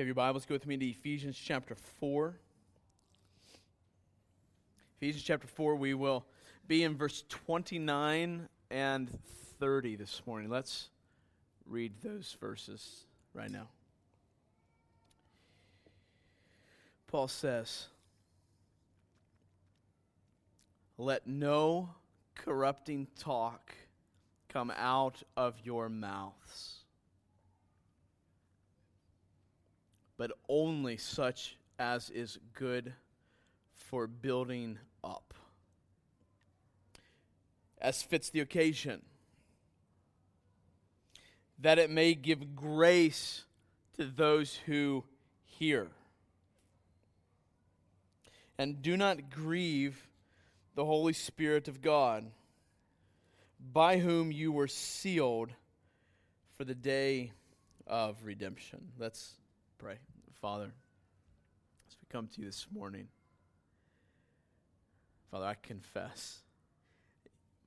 have your Bibles, go with me to Ephesians chapter 4. Ephesians chapter 4, we will be in verse 29 and 30 this morning. Let's read those verses right now. Paul says, Let no corrupting talk come out of your mouths but only such as is good for building up, as fits the occasion, that it may give grace to those who hear. And do not grieve the Holy Spirit of God, by whom you were sealed for the day of redemption. Let's pray. Father, as we come to you this morning, Father, I confess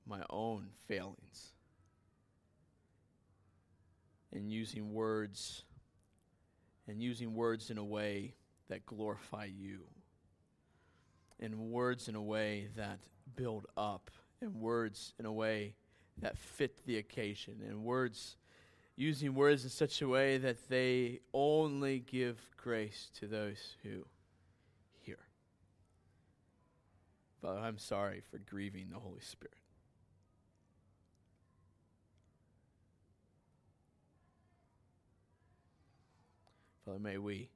my own failings in using words and using words in a way that glorify you, in words in a way that build up, in words in a way that fit the occasion, in words using words in such a way that they only give grace to those who hear. Father, I'm sorry for grieving the Holy Spirit. Father, may we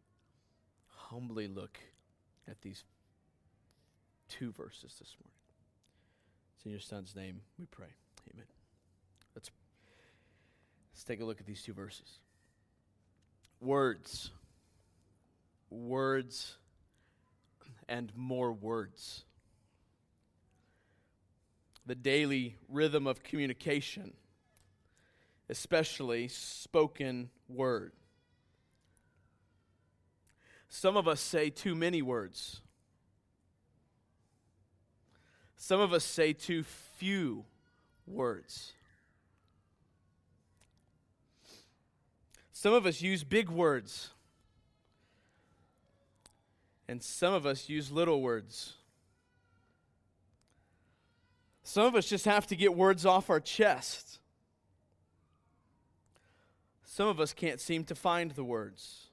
humbly look at these two verses this morning. It's in your Son's name we pray. Amen. Let's take a look at these two verses. Words. Words and more words. The daily rhythm of communication, especially spoken word. Some of us say too many words. Some of us say too few words. Some of us use big words, and some of us use little words. Some of us just have to get words off our chest. Some of us can't seem to find the words.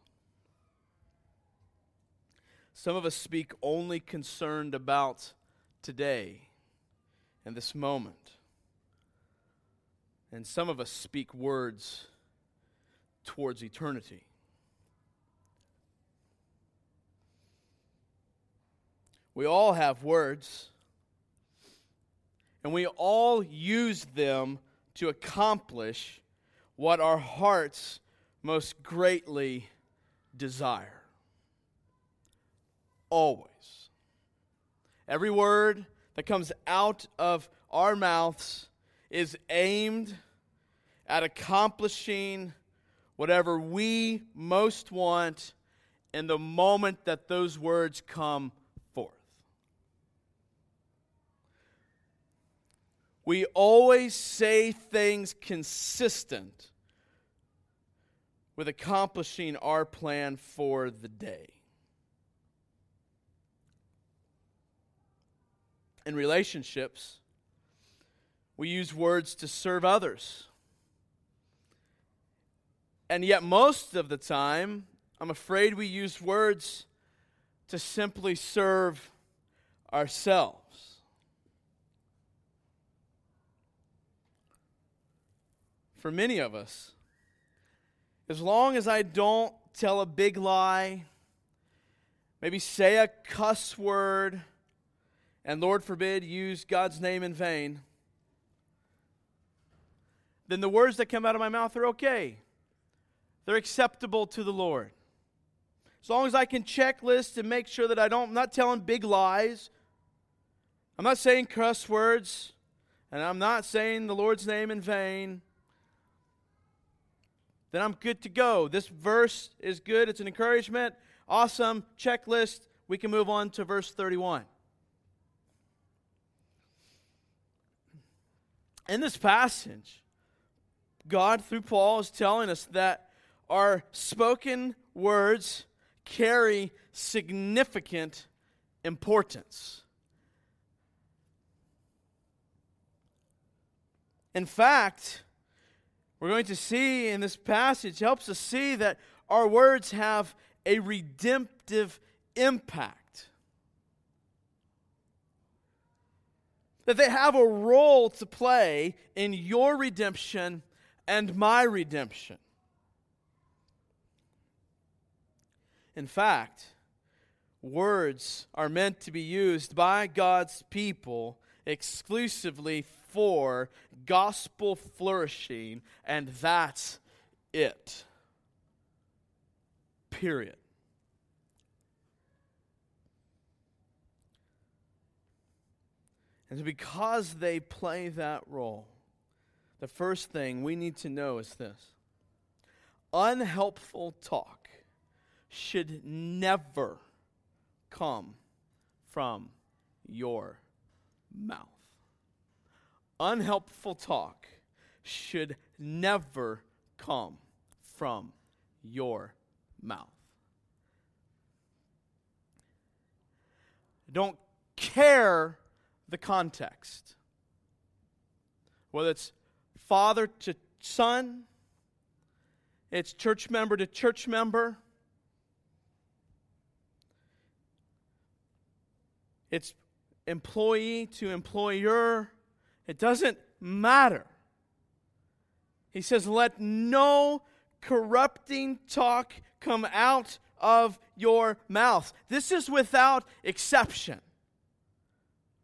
Some of us speak only concerned about today and this moment. And some of us speak words towards eternity. We all have words, and we all use them to accomplish what our hearts most greatly desire. Always. Every word that comes out of our mouths is aimed at accomplishing whatever we most want in the moment that those words come forth. We always say things consistent with accomplishing our plan for the day. In relationships, we use words to serve others and yet, most of the time, I'm afraid we use words to simply serve ourselves. For many of us, as long as I don't tell a big lie, maybe say a cuss word, and Lord forbid, use God's name in vain, then the words that come out of my mouth are okay. They're acceptable to the Lord. As long as I can checklist and make sure that I don't, I'm not telling big lies, I'm not saying cuss words, and I'm not saying the Lord's name in vain, then I'm good to go. This verse is good, it's an encouragement. Awesome. Checklist. We can move on to verse 31. In this passage, God, through Paul, is telling us that our spoken words carry significant importance. In fact, we're going to see in this passage helps us see that our words have a redemptive impact. That they have a role to play in your redemption and my redemption. In fact, words are meant to be used by God's people exclusively for gospel flourishing, and that's it. Period. And because they play that role, the first thing we need to know is this unhelpful talk should never come from your mouth. Unhelpful talk should never come from your mouth. Don't care the context. Whether it's father to son, it's church member to church member, it's employee to employer. It doesn't matter. He says, Let no corrupting talk come out of your mouth. This is without exception.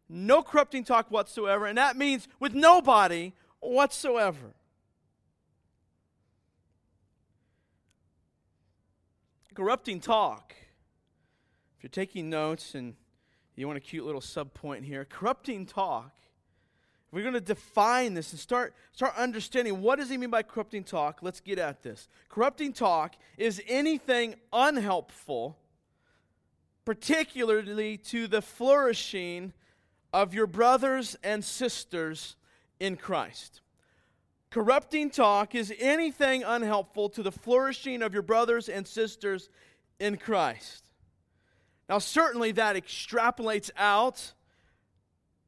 No corrupting talk whatsoever, and that means with nobody whatsoever. Corrupting talk. If you're taking notes and you want a cute little sub point here, corrupting talk we're going to define this and start, start understanding what does he mean by corrupting talk. Let's get at this. Corrupting talk is anything unhelpful, particularly to the flourishing of your brothers and sisters in Christ. Corrupting talk is anything unhelpful to the flourishing of your brothers and sisters in Christ. Now, certainly that extrapolates out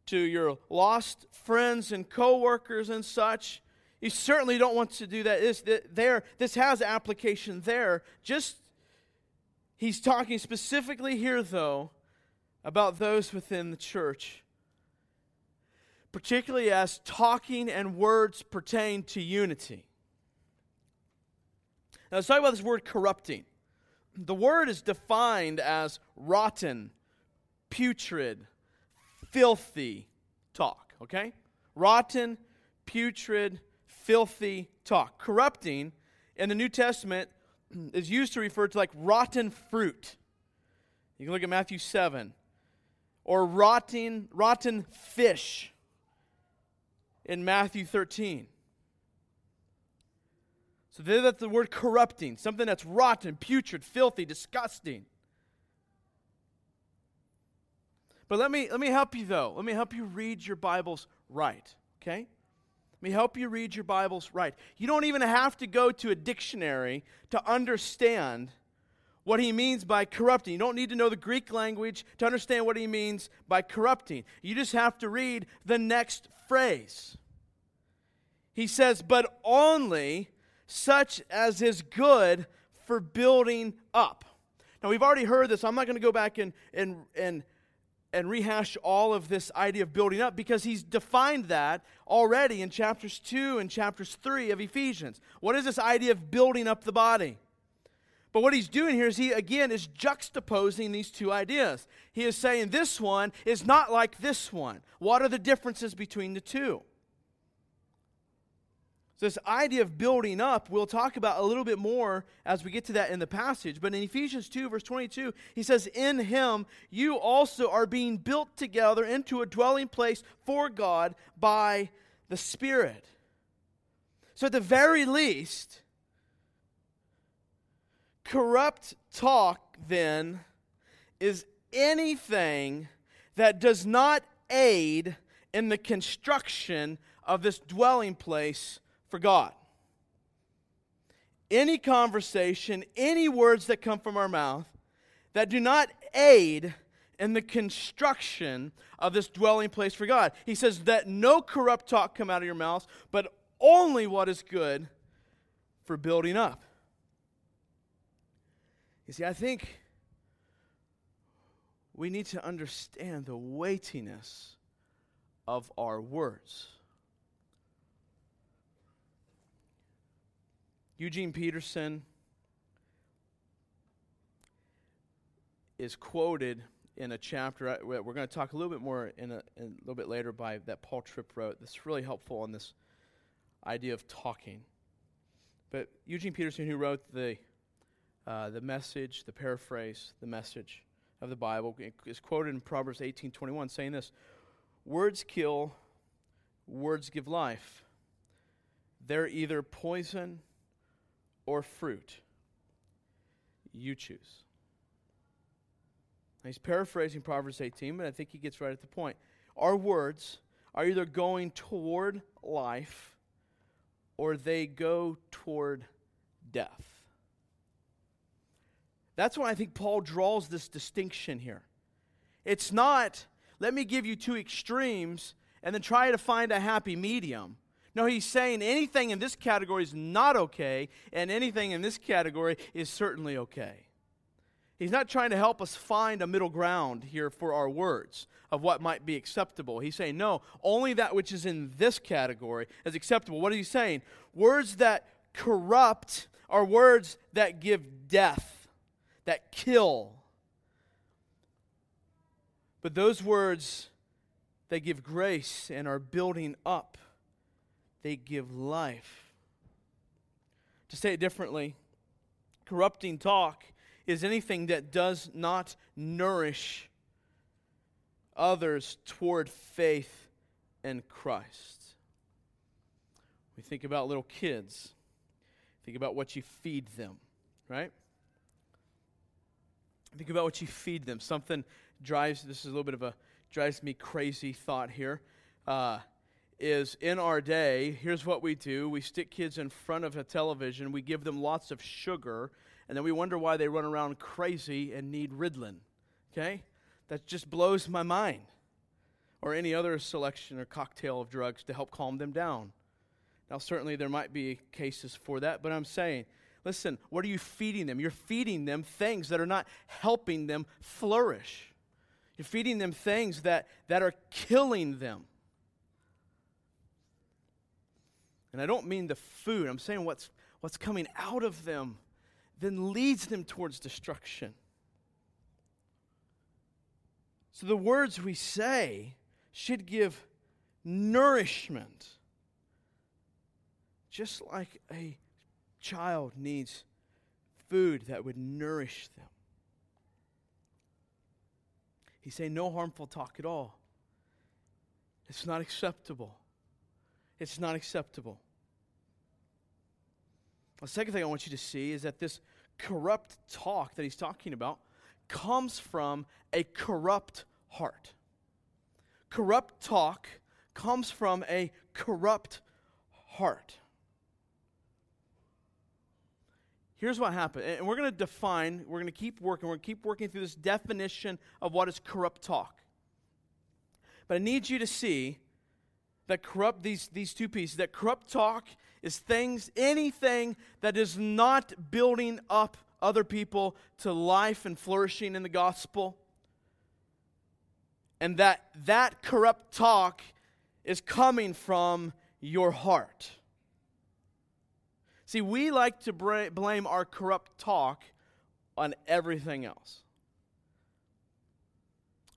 to your lost friends and coworkers and such. You certainly don't want to do that. This, there, this has application there. Just, he's talking specifically here, though, about those within the church, particularly as talking and words pertain to unity. Now, let's talk about this word corrupting. The word is defined as rotten, putrid, filthy talk, okay? Rotten, putrid, filthy talk. Corrupting in the New Testament is used to refer to like rotten fruit. You can look at Matthew 7. Or rotten, rotten fish in Matthew 13. So that's the word corrupting, something that's rotten, putrid, filthy, disgusting. But let me, let me help you, though. Let me help you read your Bibles right, okay? Let me help you read your Bibles right. You don't even have to go to a dictionary to understand what he means by corrupting. You don't need to know the Greek language to understand what he means by corrupting. You just have to read the next phrase. He says, but only such as is good for building up. Now, we've already heard this. I'm not going to go back and, and, and and rehash all of this idea of building up because he's defined that already in chapters 2 and chapters 3 of Ephesians. What is this idea of building up the body? But what he's doing here is he, again, is juxtaposing these two ideas. He is saying this one is not like this one. What are the differences between the two? So, this idea of building up, we'll talk about a little bit more as we get to that in the passage. But in Ephesians 2, verse 22, he says, In him you also are being built together into a dwelling place for God by the Spirit. So, at the very least, corrupt talk then is anything that does not aid in the construction of this dwelling place for God. any conversation, any words that come from our mouth that do not aid in the construction of this dwelling place for God. He says that no corrupt talk come out of your mouths, but only what is good for building up. You see, I think we need to understand the weightiness of our words. Eugene Peterson is quoted in a chapter. We're going to talk a little bit more in a, in a little bit later by that Paul Tripp wrote. That's really helpful on this idea of talking. But Eugene Peterson, who wrote the uh, the message, the paraphrase, the message of the Bible, is quoted in Proverbs 18:21, saying this: "Words kill, words give life. They're either poison or fruit. You choose." He's paraphrasing Proverbs 18, but I think he gets right at the point. Our words are either going toward life or they go toward death. That's why I think Paul draws this distinction here. It's not, let me give you two extremes and then try to find a happy medium. No, he's saying anything in this category is not okay, and anything in this category is certainly okay. He's not trying to help us find a middle ground here for our words of what might be acceptable. He's saying, no, only that which is in this category is acceptable. What is he saying? Words that corrupt are words that give death, that kill. But those words that give grace and are building up, they give life. To say it differently, corrupting talk is anything that does not nourish others toward faith in Christ. We think about little kids. Think about what you feed them, right? Think about what you feed them. Something drives, this is a little bit of a drives me crazy thought here. Uh, is in our day, here's what we do we stick kids in front of a television, we give them lots of sugar, and then we wonder why they run around crazy and need Ritalin. Okay? That just blows my mind. Or any other selection or cocktail of drugs to help calm them down. Now, certainly there might be cases for that, but I'm saying, listen, what are you feeding them? You're feeding them things that are not helping them flourish. You're feeding them things that, that are killing them. And I don't mean the food, I'm saying what's, what's coming out of them then leads them towards destruction. So the words we say should give nourishment, just like a child needs food that would nourish them. He's saying no harmful talk at all. It's not acceptable. It's not acceptable. The second thing I want you to see is that this corrupt talk that he's talking about comes from a corrupt heart. Corrupt talk comes from a corrupt heart. Here's what happened. And we're going to define, we're going to keep working, we're going to keep working through this definition of what is corrupt talk. But I need you to see that corrupt these, these two pieces that corrupt talk is things, anything that is not building up other people to life and flourishing in the gospel. And that that corrupt talk is coming from your heart. See, we like to blame our corrupt talk on everything else.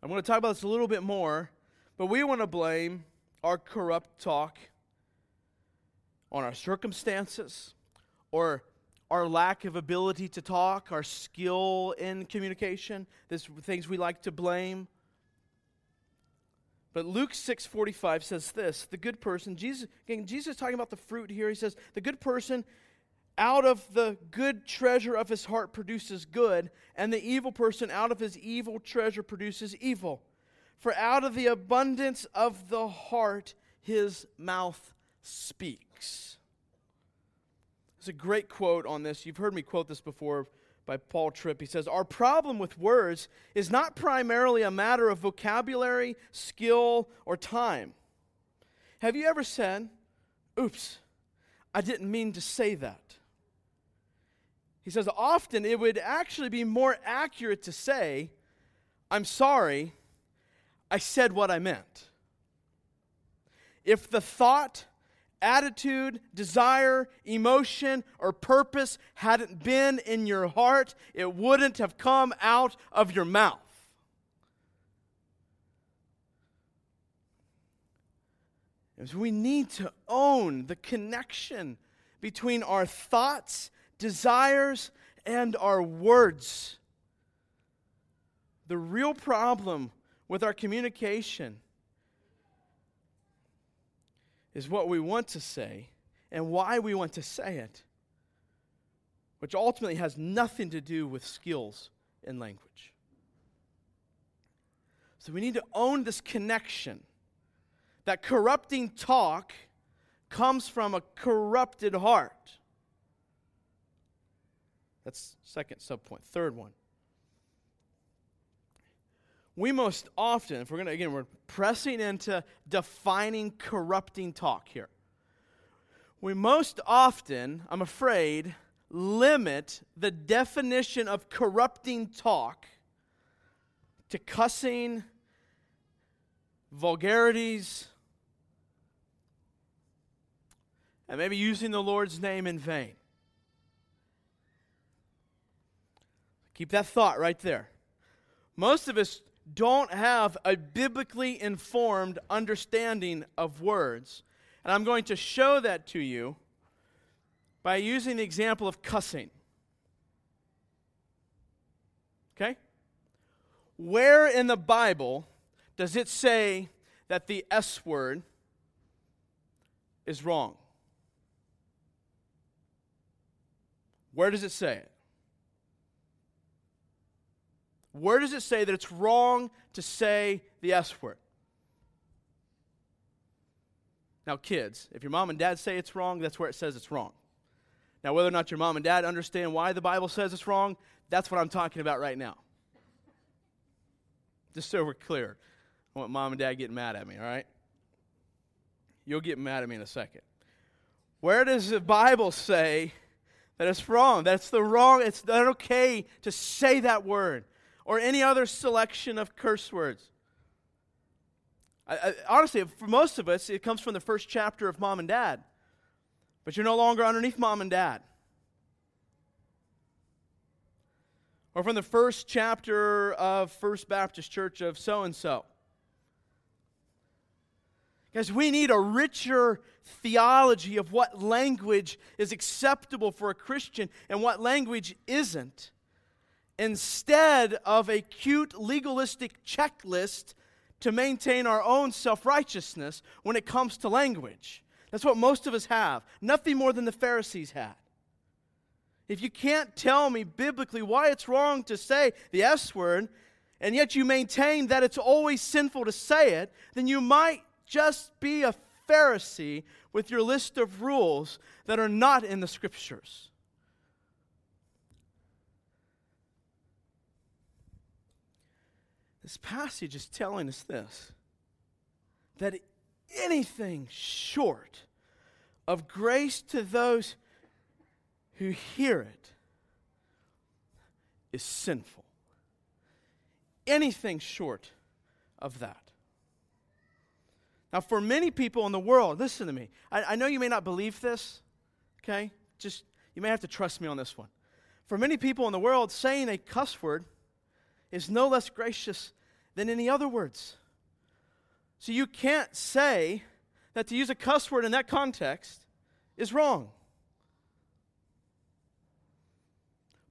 I'm going to talk about this a little bit more, but we want to blame our corrupt talk on our circumstances or our lack of ability to talk, our skill in communication, these things we like to blame. But Luke 6:45 says this, the good person, Jesus again, Jesus is talking about the fruit here. He says, the good person out of the good treasure of his heart produces good, and the evil person out of his evil treasure produces evil. For out of the abundance of the heart his mouth speaks. It's a great quote on this. You've heard me quote this before by Paul Tripp. He says, Our problem with words is not primarily a matter of vocabulary, skill, or time. Have you ever said, Oops, I didn't mean to say that? He says, Often it would actually be more accurate to say, I'm sorry, I said what I meant. If the thought, attitude, desire, emotion, or purpose hadn't been in your heart, it wouldn't have come out of your mouth. Is we need to own the connection between our thoughts, desires, and our words. The real problem with our communication is what we want to say and why we want to say it, which ultimately has nothing to do with skills in language. So we need to own this connection that corrupting talk comes from a corrupted heart. That's second subpoint. Third one. We most often, if we're going to, again, we're pressing into defining corrupting talk here. We most often, I'm afraid, limit the definition of corrupting talk to cussing, vulgarities, and maybe using the Lord's name in vain. Keep that thought right there. Most of us don't have a biblically informed understanding of words. And I'm going to show that to you by using the example of cussing. Okay? Where in the Bible does it say that the S word is wrong? Where does it say it? Where does it say that it's wrong to say the S word? Now, kids, if your mom and dad say it's wrong, that's where it says it's wrong. Now, whether or not your mom and dad understand why the Bible says it's wrong, that's what I'm talking about right now. Just so we're clear. I want mom and dad getting mad at me, all right? You'll get mad at me in a second. Where does the Bible say that it's wrong. That's the wrong, it's not okay to say that word or any other selection of curse words. I, I, honestly, for most of us, it comes from the first chapter of Mom and Dad. But you're no longer underneath Mom and Dad. Or from the first chapter of First Baptist Church of so and so. Guys, we need a richer theology of what language is acceptable for a Christian and what language isn't, instead of a cute legalistic checklist to maintain our own self righteousness when it comes to language. That's what most of us have, nothing more than the Pharisees had. If you can't tell me biblically why it's wrong to say the S word, and yet you maintain that it's always sinful to say it, then you might just be a Pharisee with your list of rules that are not in the scriptures. This passage is telling us this that anything short of grace to those who hear it is sinful. Anything short of that. Now, for many people in the world, listen to me. I, I, know you may not believe this, okay? Just, you may have to trust me on this one. For many people in the world, saying a cuss word is no less gracious than any other words. So you can't say that to use a cuss word in that context is wrong.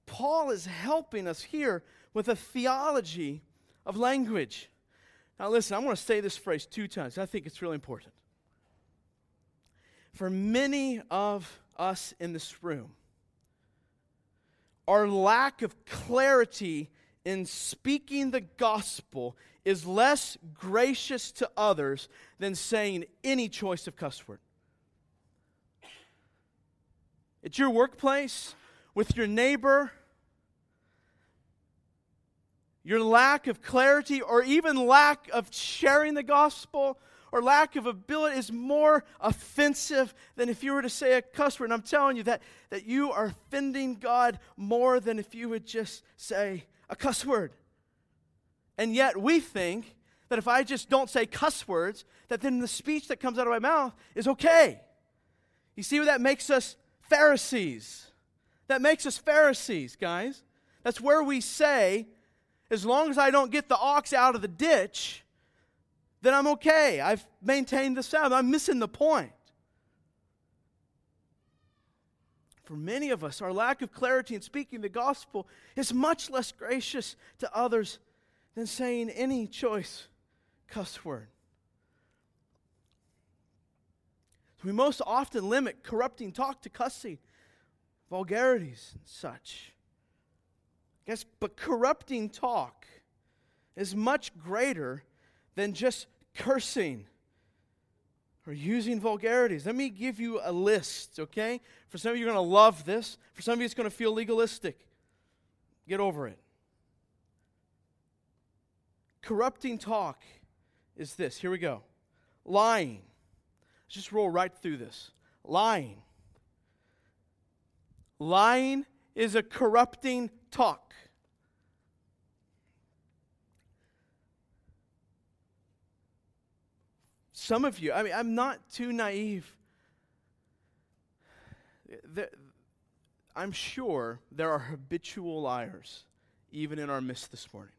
Paul is helping us here with a theology of language. Now, listen, I'm going to say this phrase two times. I think it's really important. For many of us in this room, our lack of clarity in speaking the gospel is less gracious to others than saying any choice of cuss word. at your workplace, with your neighbor, your lack of clarity or even lack of sharing the gospel or lack of ability is more offensive than if you were to say a cuss word. And I'm telling you that, that you are offending God more than if you would just say a cuss word. And yet we think that if I just don't say cuss words, that then the speech that comes out of my mouth is okay. You see what that makes us Pharisees? That makes us Pharisees, guys. That's where we say, as long as I don't get the ox out of the ditch, then I'm okay. I've maintained the Sabbath. I'm missing the point. For many of us, our lack of clarity in speaking the gospel is much less gracious to others than saying any choice cuss word. we most often limit corrupting talk to cussing, vulgarities, and such. Yes, but corrupting talk is much greater than just cursing or using vulgarities. Let me give you a list, okay? For some of you, you're going to love this. For some of you, it's going to feel legalistic. Get over it. Corrupting talk is this. Here we go. Lying. Let's just roll right through this. Lying. Lying is a corrupting talk. Some of you, I mean, I'm not too naive. I'm sure there are habitual liars even in our midst this morning.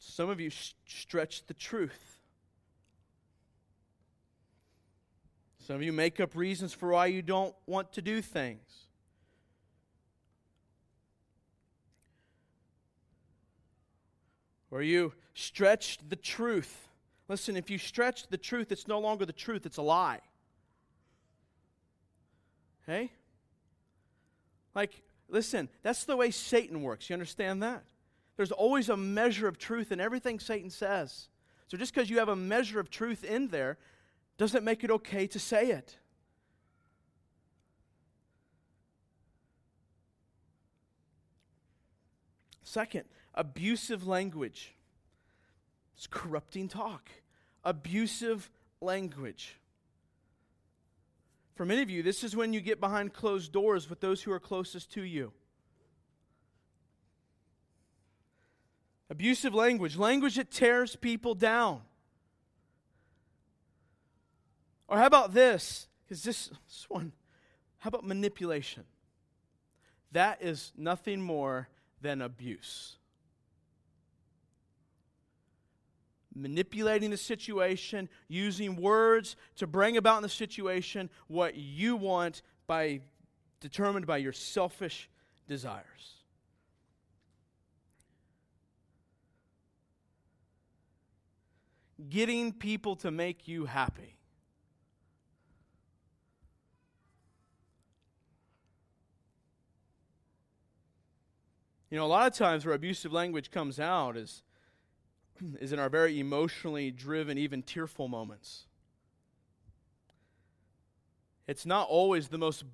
Some of you stretch the truth. Some of you make up reasons for why you don't want to do things. Or you stretched the truth. Listen, if you stretch the truth, it's no longer the truth, it's a lie. Okay? Like, listen, that's the way Satan works. You understand that? There's always a measure of truth in everything Satan says. So just because you have a measure of truth in there doesn't make it okay to say it. Second, abusive language. It's corrupting talk. Abusive language. For many of you, this is when you get behind closed doors with those who are closest to you. Abusive language, language that tears people down. Or how about this? Because this, this one, how about manipulation? That is nothing more than abuse. Manipulating the situation, using words to bring about in the situation what you want by determined by your selfish desires. getting people to make you happy. You know, a lot of times where abusive language comes out is, is in our very emotionally driven, even tearful moments. It's not always the most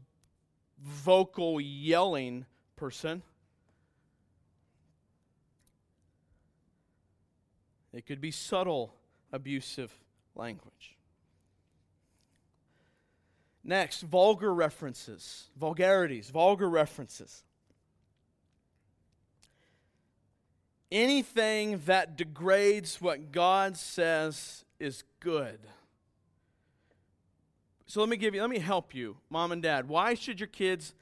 vocal yelling person. It could be subtle abusive language. Next, vulgar references, vulgarities, vulgar references. Anything that degrades what God says is good. So let me give you, let me help you, mom and dad. Why should your kids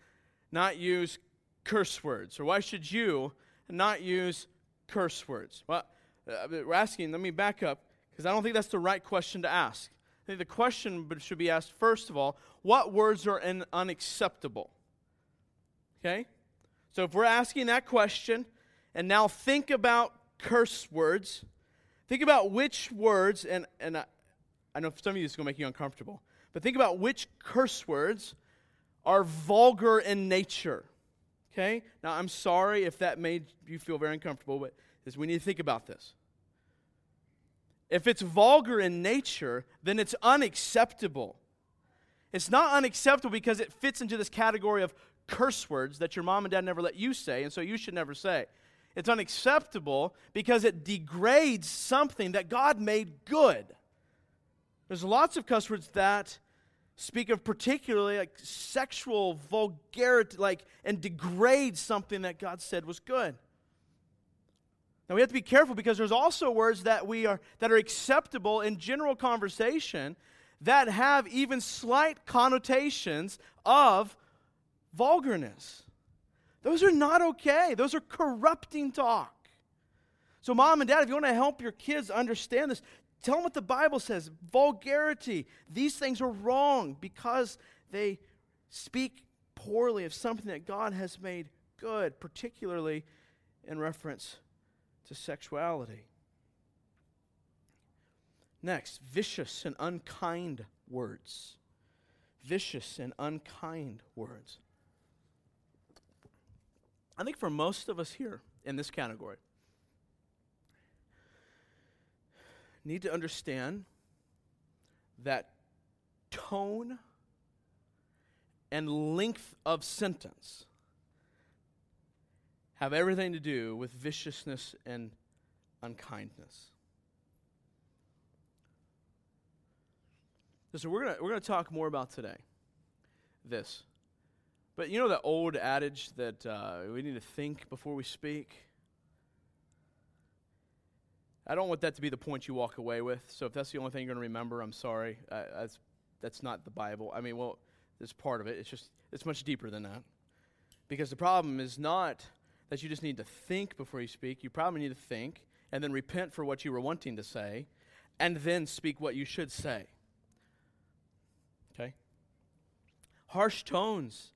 not use curse words? Or why should you not use curse words? Well, uh, we're asking, let me back up. Because I don't think that's the right question to ask. I think the question should be asked, first of all, what words are unacceptable? Okay? So if we're asking that question, and now think about curse words, think about which words, and, and I, I know some of you this is going to make you uncomfortable, but think about which curse words are vulgar in nature. Okay? Now, I'm sorry if that made you feel very uncomfortable, but we need to think about this. if it's vulgar in nature, then it's unacceptable. It's not unacceptable because it fits into this category of curse words that your mom and dad never let you say, and so you should never say. It's unacceptable because it degrades something that God made good. There's lots of cuss words that speak of particularly like sexual vulgarity, like and degrade something that God said was good. Now we have to be careful because there's also words that we are that are acceptable in general conversation that have even slight connotations of vulgarness. Those are not okay. Those are corrupting talk. So, mom and dad, if you want to help your kids understand this, tell them what the Bible says. Vulgarity. These things are wrong because they speak poorly of something that God has made good, particularly in reference to sexuality. Next, vicious and unkind words. Vicious and unkind words. I think for most of us here in this category, need to understand that tone and length of sentence have everything to do with viciousness and unkindness. So we're gonna we're gonna talk more about today. This, but you know that old adage that uh, we need to think before we speak. I don't want that to be the point you walk away with. So if that's the only thing you're going to remember, I'm sorry. Uh, that's that's not the Bible. I mean, well, it's part of it. It's just it's much deeper than that. Because the problem is not that you just need to think before you speak. You probably need to think and then repent for what you were wanting to say and then speak what you should say. Okay? Harsh tones.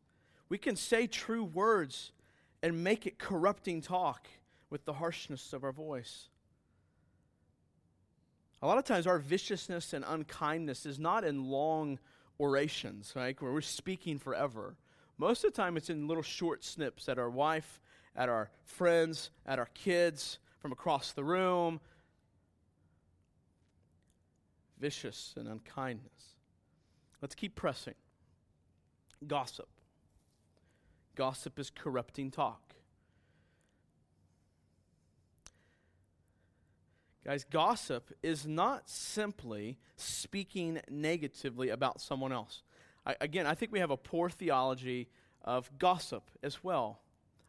We can say true words and make it corrupting talk with the harshness of our voice. A lot of times, our viciousness and unkindness is not in long orations, right, where we're speaking forever. Most of the time, it's in little short snips at our wife, at our friends, at our kids, from across the room. Vicious and unkindness. Let's keep pressing. Gossip. Gossip is corrupting talk. Guys, gossip is not simply speaking negatively about someone else. I, again, I think we have a poor theology of gossip as well.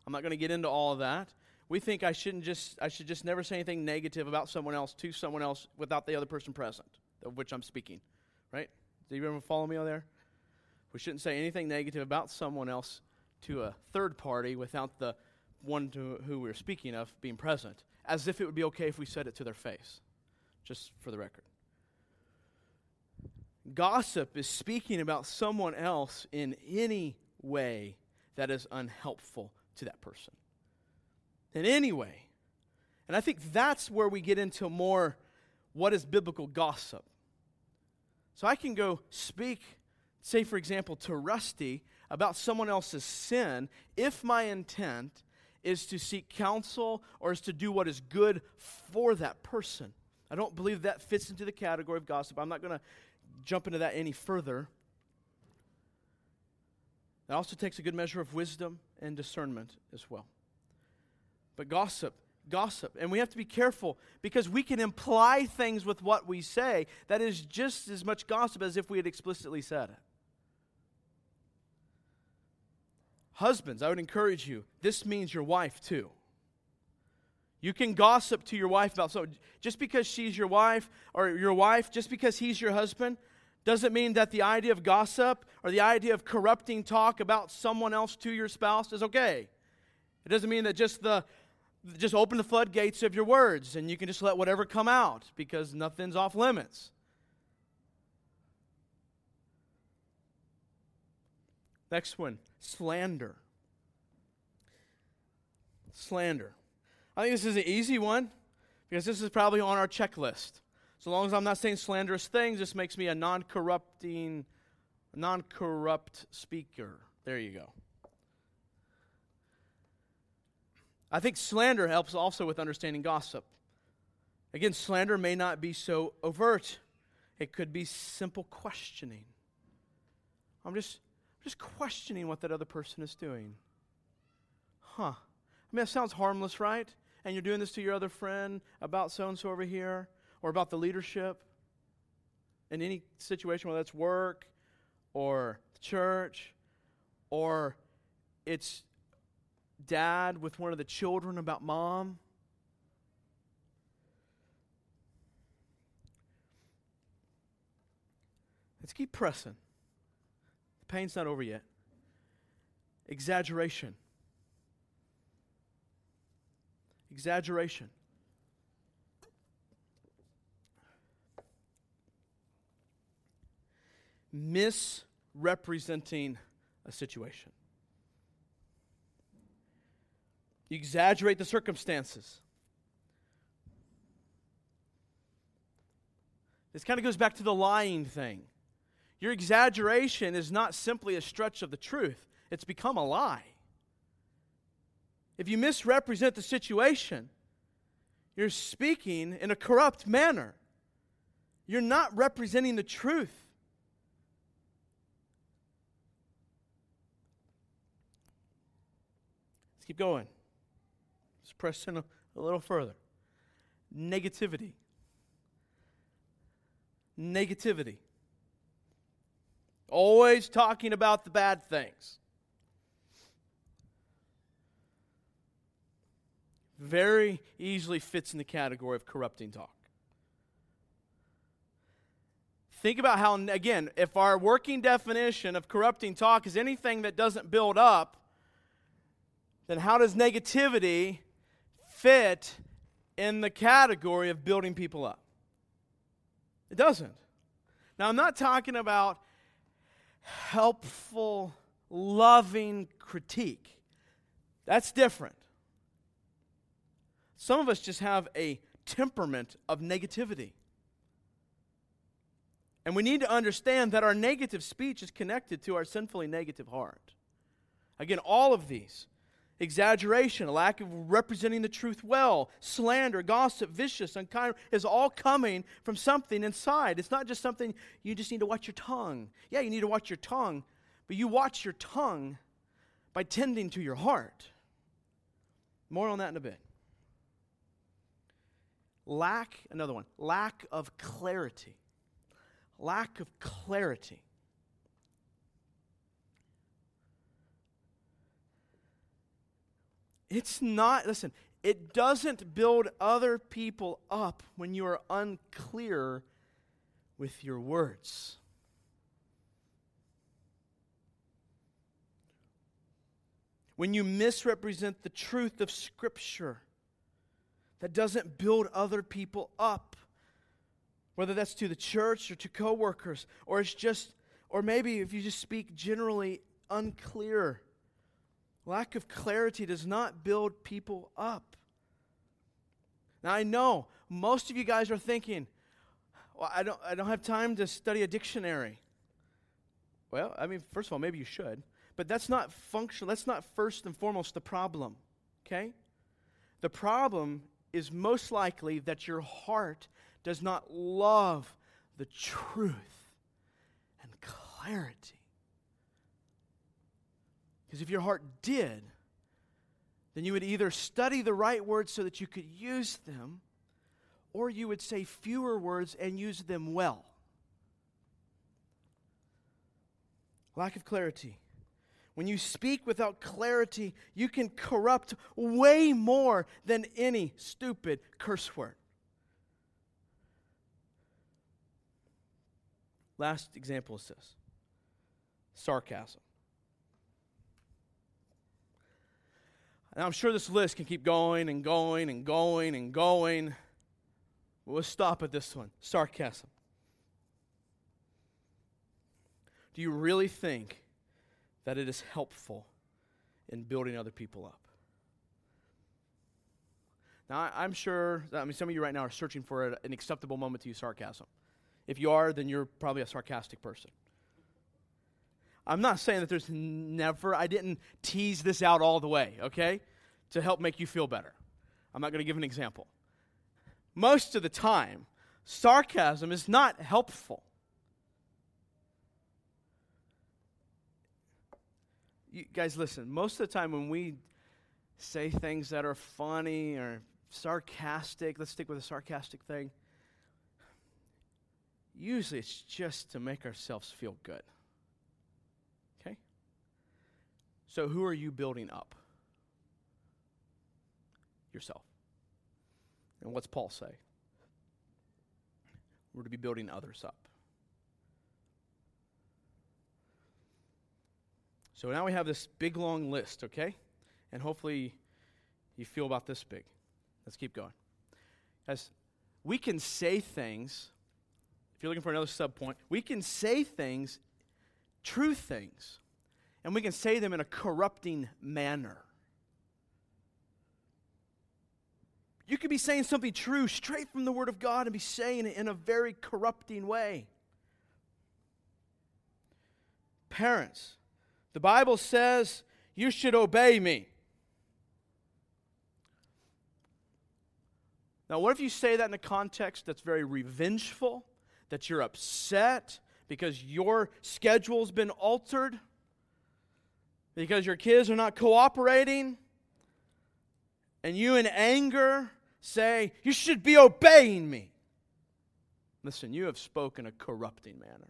I'm not going to get into all of that. We think I shouldn't just I should just never say anything negative about someone else to someone else without the other person present, of which I'm speaking. Right? Do you ever follow me there? We shouldn't say anything negative about someone else to a third party without the one to who we're speaking of being present as if it would be okay if we said it to their face, just for the record. Gossip is speaking about someone else in any way that is unhelpful to that person. In any way. And I think that's where we get into more what is biblical gossip. So I can go speak, say, for example, to Rusty about someone else's sin if my intent is to seek counsel or is to do what is good for that person. I don't believe that fits into the category of gossip. I'm not going to jump into that any further. It also takes a good measure of wisdom and discernment as well. But gossip, gossip. And we have to be careful because we can imply things with what we say that is just as much gossip as if we had explicitly said it. Husbands, I would encourage you, this means your wife too. You can gossip to your wife about so just because she's your wife or your wife, just because he's your husband, doesn't mean that the idea of gossip or the idea of corrupting talk about someone else to your spouse is okay. It doesn't mean that just the just open the floodgates of your words and you can just let whatever come out because nothing's off limits. Next one slander. Slander. I think this is an easy one because this is probably on our checklist. So long as I'm not saying slanderous things, this makes me a non corrupting, non corrupt speaker. There you go. I think slander helps also with understanding gossip. Again, slander may not be so overt, it could be simple questioning. I'm just, just questioning what that other person is doing. Huh. I mean, that sounds harmless, right? And you're doing this to your other friend about so and so over here, or about the leadership in any situation, whether it's work or church, or it's dad with one of the children about mom. Let's keep pressing. Pain's not over yet. Exaggeration. Exaggeration. Misrepresenting a situation. You exaggerate the circumstances. This kind of goes back to the lying thing. Your exaggeration is not simply a stretch of the truth, it's become a lie. If you misrepresent the situation, you're speaking in a corrupt manner. You're not representing the truth. Let's keep going. Let's press in a, a little further. Negativity. Negativity. Always talking about the bad things. Very easily fits in the category of corrupting talk. Think about how, again, if our working definition of corrupting talk is anything that doesn't build up, then how does negativity fit in the category of building people up? It doesn't. Now, I'm not talking about helpful, loving critique. That's different. Some of us just have a temperament of negativity. And we need to understand that our negative speech is connected to our sinfully negative heart. Again, all of these exaggeration, a lack of representing the truth well, slander, gossip, vicious, unkind is all coming from something inside. It's not just something you just need to watch your tongue. Yeah, you need to watch your tongue, but you watch your tongue by tending to your heart. More on that in a bit. Lack, another one, lack of clarity. Lack of clarity. It's not, listen, it doesn't build other people up when you are unclear with your words. When you misrepresent the truth of Scripture, that doesn't build other people up, whether that's to the church or to coworkers, or it's just, or maybe if you just speak generally unclear Lack of clarity does not build people up. Now, I know most of you guys are thinking, well, I don't, I don't have time to study a dictionary. Well, I mean, first of all, maybe you should, but that's not functional. That's not first and foremost the problem, okay? The problem is most likely that your heart does not love the truth and clarity. Because if your heart did, then you would either study the right words so that you could use them, or you would say fewer words and use them well. Lack of clarity. When you speak without clarity, you can corrupt way more than any stupid curse word. Last example is this sarcasm. And I'm sure this list can keep going and going and going and going. We'll stop at this one sarcasm. Do you really think that it is helpful in building other people up? Now, I'm sure, I mean, some of you right now are searching for an acceptable moment to use sarcasm. If you are, then you're probably a sarcastic person. I'm not saying that there's never, I didn't tease this out all the way, okay, to help make you feel better. I'm not going to give an example. most of the time, sarcasm is not helpful. You guys, listen, most of the time when we say things that are funny or sarcastic, let's stick with a sarcastic thing, usually it's just to make ourselves feel good. Okay? So, who are you building up? Yourself. And what's Paul say? We're to be building others up. So now we have this big long list, okay? And hopefully you feel about this big. Let's keep going. As we can say things, if you're looking for another sub point, we can say things, true things, and we can say them in a corrupting manner. You could be saying something true straight from the Word of God and be saying it in a very corrupting way. Parents, the Bible says you should obey me. Now, what if you say that in a context that's very revengeful, that you're upset because your schedule's been altered, because your kids are not cooperating, and you in anger say, You should be obeying me. Listen, you have spoken a corrupting manner.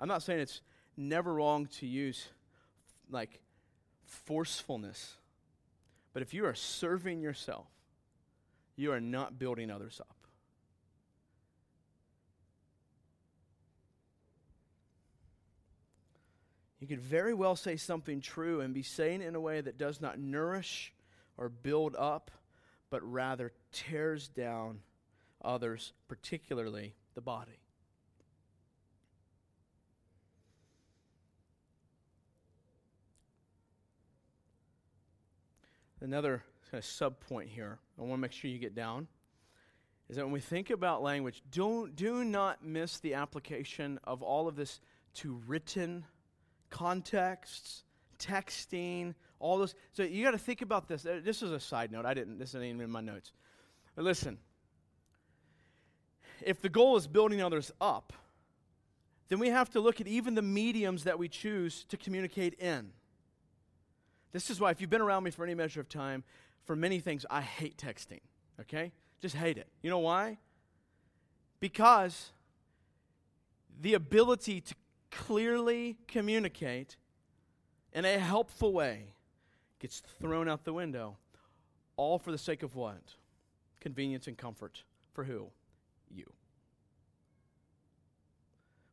I'm not saying it's never wrong to use like forcefulness, but if you are serving yourself, you are not building others up. You could very well say something true and be saying it in a way that does not nourish or build up, but rather tears down others, particularly the body. Another kind of sub point here, I want to make sure you get down, is that when we think about language, don't, do not miss the application of all of this to written contexts, texting, all those. So you got to think about this. Uh, this is a side note. I didn't. This isn't even in my notes. But listen. If the goal is building others up, then we have to look at even the mediums that we choose to communicate in. This is why, if you've been around me for any measure of time, for many things, I hate texting. Okay? Just hate it. You know why? Because the ability to clearly communicate in a helpful way gets thrown out the window. All for the sake of what? Convenience and comfort. For who? You.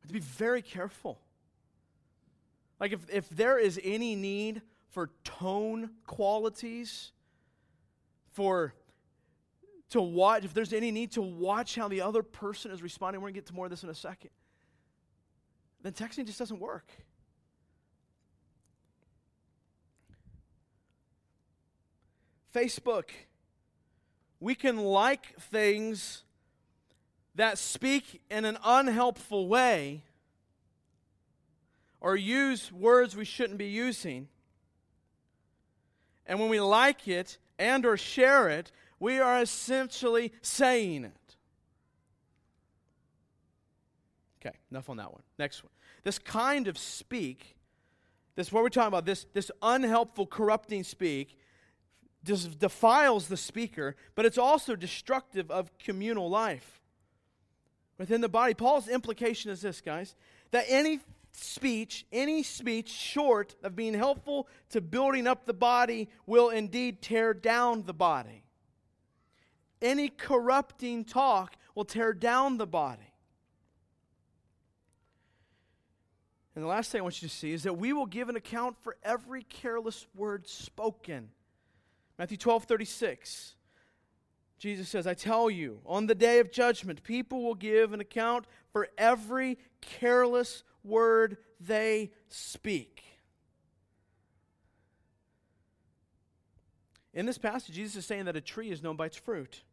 to be very careful. Like, if, if there is any need for tone qualities, for to watch, if there's any need to watch how the other person is responding, we're going to get to more of this in a second, then texting just doesn't work. Facebook. We can like things that speak in an unhelpful way or use words we shouldn't be using. And when we like it and or share it, we are essentially saying it. Okay, enough on that one. Next one. This kind of speak, this what we're talking about, this, this unhelpful, corrupting speak, defiles the speaker, but it's also destructive of communal life within the body. Paul's implication is this, guys, that any speech, any speech short of being helpful to building up the body will indeed tear down the body. Any corrupting talk will tear down the body. And the last thing I want you to see is that we will give an account for every careless word spoken. Matthew 12 36. Jesus says, I tell you, on the day of judgment, people will give an account for every careless word they speak. In this passage, Jesus is saying that a tree is known by its fruit.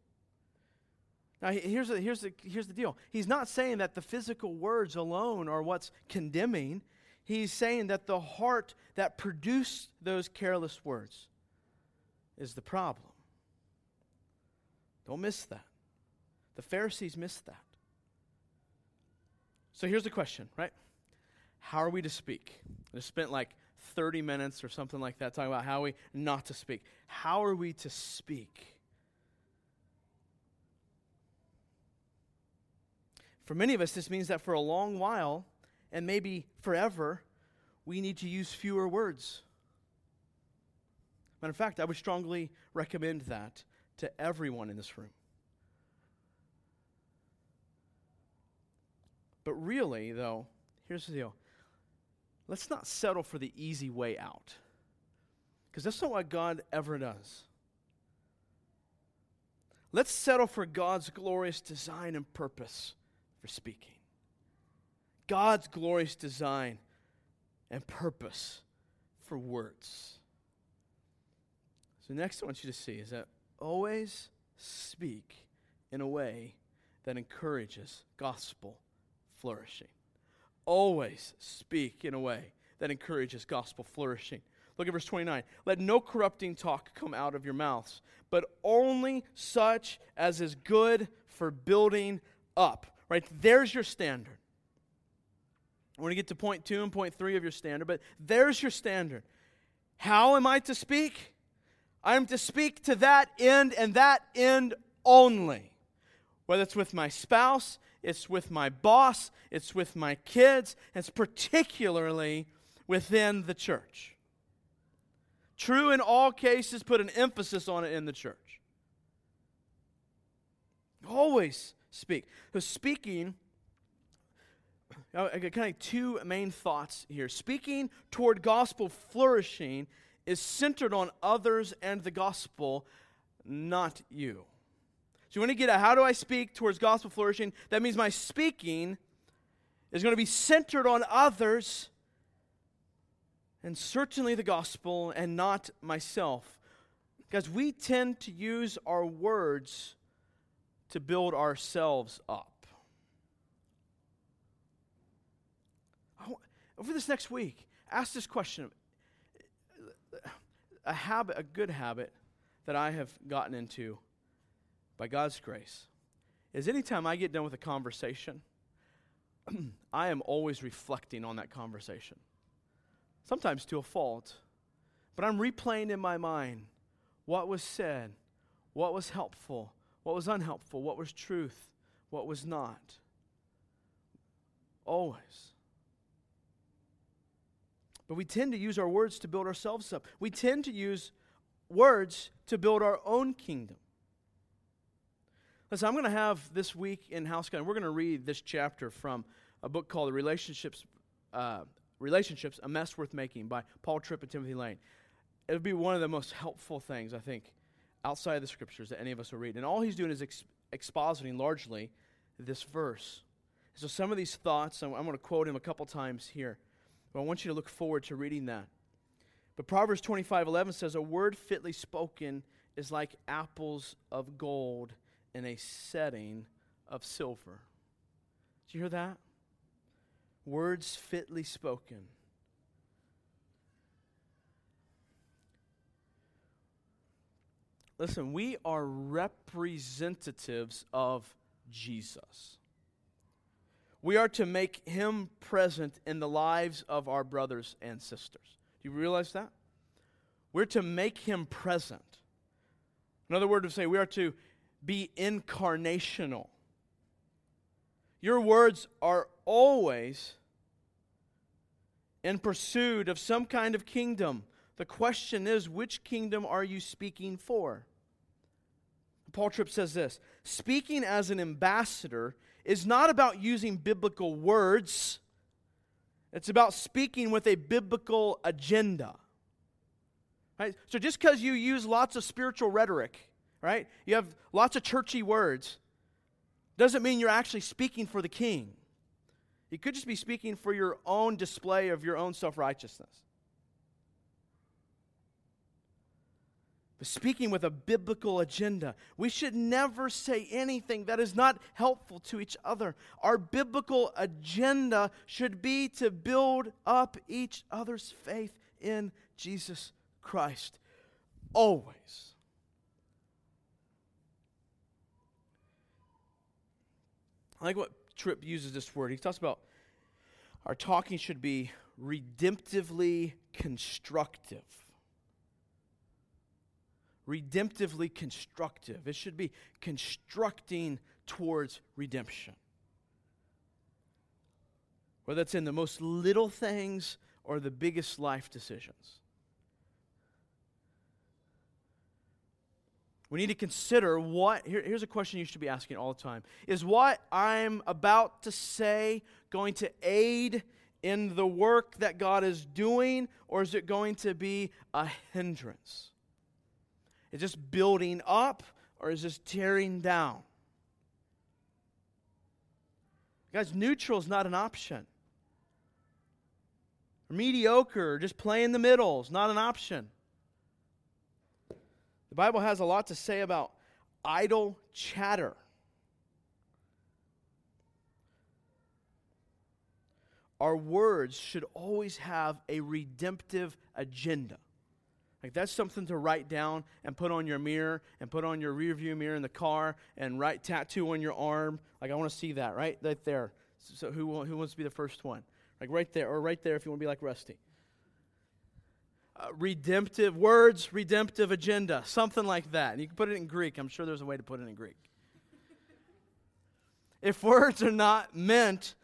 Now, here's the, here's, the, here's the deal. He's not saying that the physical words alone are what's condemning. He's saying that the heart that produced those careless words is the problem. Don't miss that. The Pharisees missed that. So here's the question, right? How are we to speak? I spent like 30 minutes or something like that talking about how we not to speak. How are we to speak? For many of us, this means that for a long while, and maybe forever, we need to use fewer words. Matter of fact, I would strongly recommend that to everyone in this room. But really, though, here's the deal let's not settle for the easy way out. Because that's not what God ever does. Let's settle for God's glorious design and purpose for speaking. God's glorious design and purpose for words. So, next, I want you to see is that always speak in a way that encourages gospel flourishing. Always speak in a way that encourages gospel flourishing. Look at verse 29. Let no corrupting talk come out of your mouths, but only such as is good for building up. Right? There's your standard. We're to get to point two and point three of your standard, but there's your standard. How am I to speak? I am to speak to that end and that end only. Whether it's with my spouse, it's with my boss, it's with my kids, it's particularly within the church. True in all cases, put an emphasis on it in the church. Always speak. So, speaking, I got kind of two main thoughts here. Speaking toward gospel flourishing is centered on others and the gospel, not you. So you want to get at how do I speak towards gospel flourishing? That means my speaking is going to be centered on others and certainly the gospel and not myself. Because we tend to use our words to build ourselves up. Over this next week, ask this question. A habit, a good habit that I have gotten into by God's grace, is anytime I get done with a conversation, I am always reflecting on that conversation. Sometimes to a fault, but I'm replaying in my mind what was said, what was helpful, what was unhelpful, what was truth, what was not. Always. But we tend to use our words to build ourselves up. We tend to use words to build our own kingdom. Listen, I'm going to have this week in House Gun, we're going to read this chapter from a book called The Relationships, uh, Relationships, A Mess Worth Making by Paul Tripp and Timothy Lane. It would be one of the most helpful things, I think, outside of the scriptures that any of us will read. And all he's doing is ex- expositing largely this verse. So some of these thoughts, I'm, I'm going to quote him a couple times here, but I want you to look forward to reading that. But Proverbs 25 11 says, A word fitly spoken is like apples of gold in a setting of silver. Did you hear that? Words fitly spoken. Listen, we are representatives of Jesus. We are to make him present in the lives of our brothers and sisters. Do you realize that? We're to make him present. Another word to say, we are to be incarnational. Your words are always in pursuit of some kind of kingdom. The question is, which kingdom are you speaking for? Paul Tripp says this Speaking as an ambassador is not about using biblical words, it's about speaking with a biblical agenda. Right? So just because you use lots of spiritual rhetoric, right? You have lots of churchy words. Doesn't mean you're actually speaking for the king. You could just be speaking for your own display of your own self righteousness. But speaking with a biblical agenda, we should never say anything that is not helpful to each other. Our biblical agenda should be to build up each other's faith in Jesus Christ. Always. I like what Tripp uses this word. He talks about our talking should be redemptively constructive. Redemptively constructive. It should be constructing towards redemption. Whether that's in the most little things or the biggest life decisions. We need to consider what, here, here's a question you should be asking all the time Is what I'm about to say going to aid in the work that God is doing, or is it going to be a hindrance? Is this building up, or is this tearing down? Guys, neutral is not an option. Mediocre, just play in the middle is not an option. The Bible has a lot to say about idle chatter. Our words should always have a redemptive agenda. Like that's something to write down and put on your mirror and put on your rear view mirror in the car and write tattoo on your arm. Like I want to see that right, right there. So who, who wants to be the first one? Like right there, or right there if you want to be like Rusty uh, redemptive words, redemptive agenda, something like that. And you can put it in Greek. I'm sure there's a way to put it in Greek. if words are not meant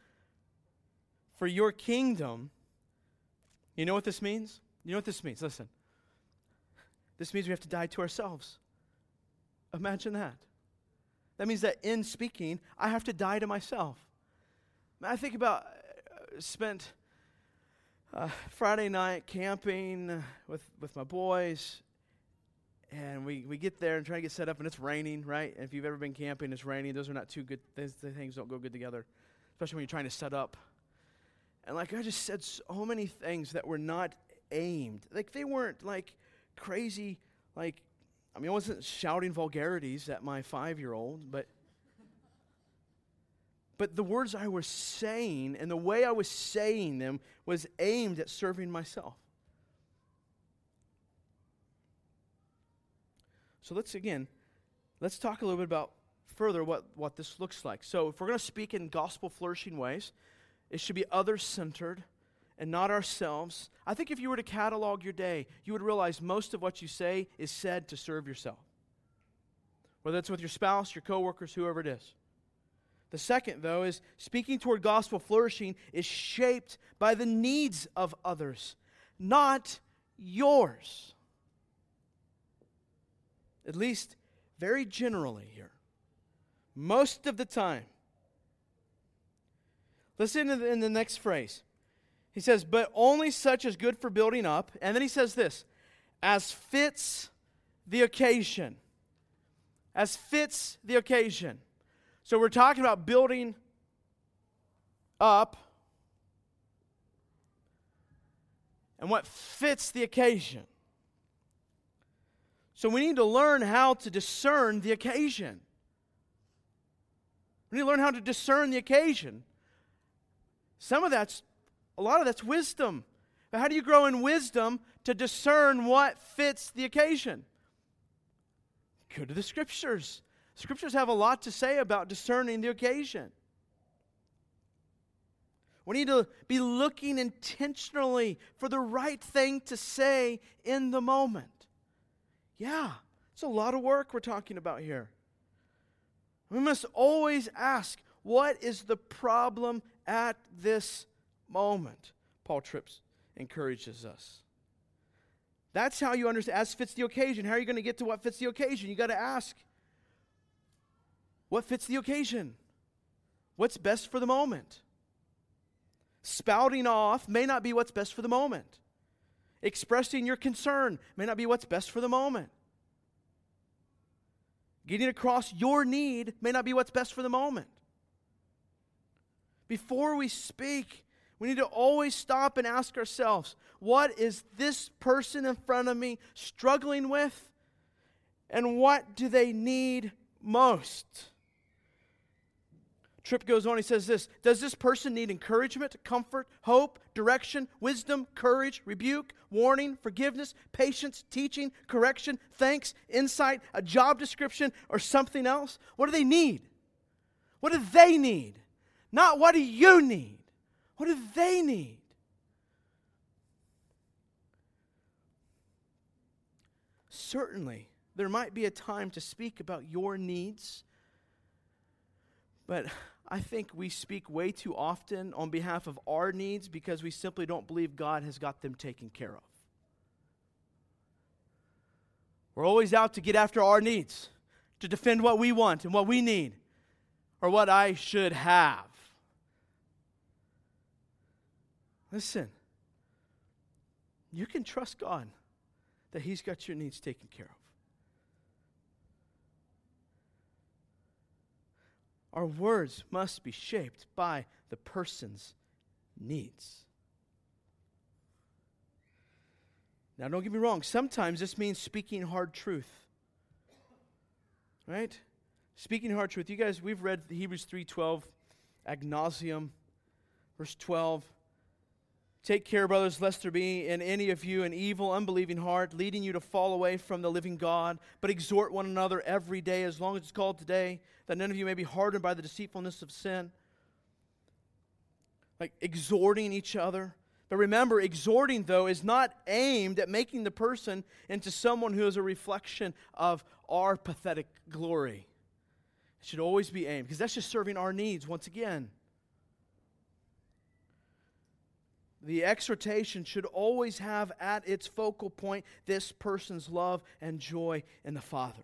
for your kingdom, you know what this means? You know what this means? Listen. This means we have to die to ourselves. Imagine that. That means that in speaking, I have to die to myself. I think about uh, spent uh, Friday night camping with, with my boys, and we, we get there and try to get set up, and it's raining, right? And if you've ever been camping, it's raining. Those are not too good. The things don't go good together, especially when you're trying to set up. And like I just said, so many things that were not aimed. Like they weren't like crazy. Like I mean, I wasn't shouting vulgarities at my five year old, but but the words I was saying and the way I was saying them was aimed at serving myself. So let's again, let's talk a little bit about further what, what this looks like. So if we're going to speak in gospel flourishing ways, it should be other centered and not ourselves. I think if you were to catalog your day, you would realize most of what you say is said to serve yourself. Whether it's with your spouse, your coworkers, whoever it is. The second, though, is speaking toward gospel flourishing is shaped by the needs of others, not yours. At least very generally here. Most of the time. Listen to the, in the next phrase. He says, but only such as good for building up. And then he says this, as fits the occasion. As fits the occasion. So we're talking about building up and what fits the occasion. So we need to learn how to discern the occasion. We need to learn how to discern the occasion. Some of that's, a lot of that's wisdom. But how do you grow in wisdom to discern what fits the occasion? Go to the scriptures. Scriptures have a lot to say about discerning the occasion. We need to be looking intentionally for the right thing to say in the moment. Yeah, it's a lot of work we're talking about here. We must always ask what is the problem at this moment? Paul Tripps encourages us. That's how you understand, as fits the occasion. How are you going to get to what fits the occasion? You got to ask what fits the occasion? What's best for the moment? Spouting off may not be what's best for the moment. Expressing your concern may not be what's best for the moment. Getting across your need may not be what's best for the moment. Before we speak, we need to always stop and ask ourselves what is this person in front of me struggling with? And what do they need most? Tripp goes on, he says this Does this person need encouragement, comfort, hope, direction, wisdom, courage, rebuke, warning, forgiveness, patience, teaching, correction, thanks, insight, a job description, or something else? What do they need? What do they need? Not what do you need? What do they need? Certainly, there might be a time to speak about your needs, but I think we speak way too often on behalf of our needs because we simply don't believe God has got them taken care of. We're always out to get after our needs, to defend what we want and what we need, or what I should have. Listen, you can trust God that He's got your needs taken care of. Our words must be shaped by the person's needs. Now, don't get me wrong, sometimes this means speaking hard truth. Right? Speaking hard truth. You guys, we've read Hebrews 3:12, agnosium, verse 12. Take care, brothers, lest there be in any of you an evil, unbelieving heart, leading you to fall away from the living God. But exhort one another every day, as long as it's called today, that none of you may be hardened by the deceitfulness of sin. Like exhorting each other. But remember, exhorting, though, is not aimed at making the person into someone who is a reflection of our pathetic glory. It should always be aimed, because that's just serving our needs once again. The exhortation should always have at its focal point this person's love and joy in the Father.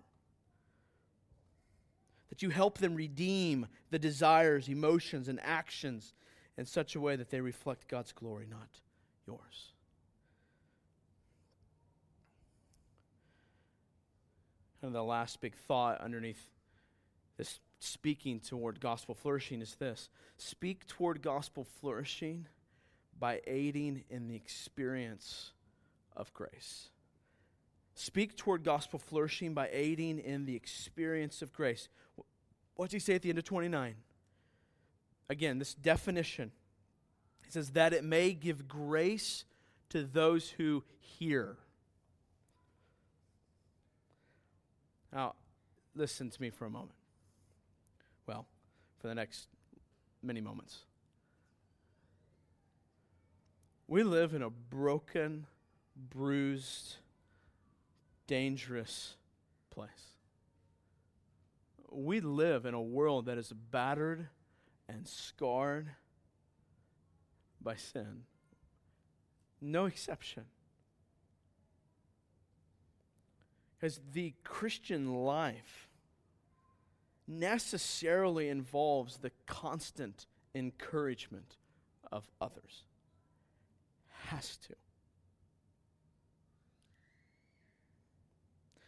That you help them redeem the desires, emotions, and actions in such a way that they reflect God's glory, not yours. And the last big thought underneath this speaking toward gospel flourishing is this speak toward gospel flourishing by aiding in the experience of grace. Speak toward gospel flourishing by aiding in the experience of grace. What's he say at the end of 29? Again, this definition. He says, that it may give grace to those who hear. Now, listen to me for a moment. Well, for the next many moments. We live in a broken, bruised, dangerous place. We live in a world that is battered and scarred by sin. No exception. Because the Christian life necessarily involves the constant encouragement of others has to.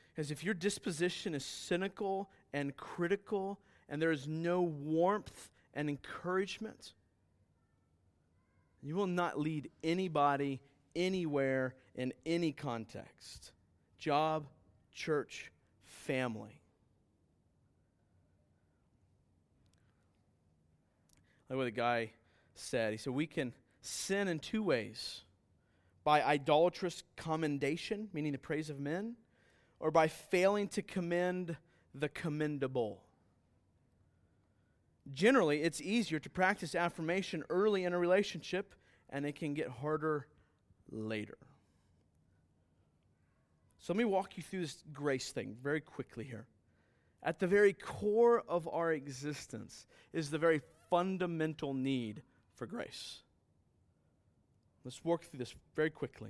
Because if your disposition is cynical and critical and there is no warmth and encouragement, you will not lead anybody anywhere in any context job, church, family. Like what the guy said. He said, We can sin in two ways by idolatrous commendation, meaning the praise of men, or by failing to commend the commendable. Generally, it's easier to practice affirmation early in a relationship, and it can get harder later. So let me walk you through this grace thing very quickly here. At the very core of our existence is the very fundamental need for grace. Let's work through this very quickly.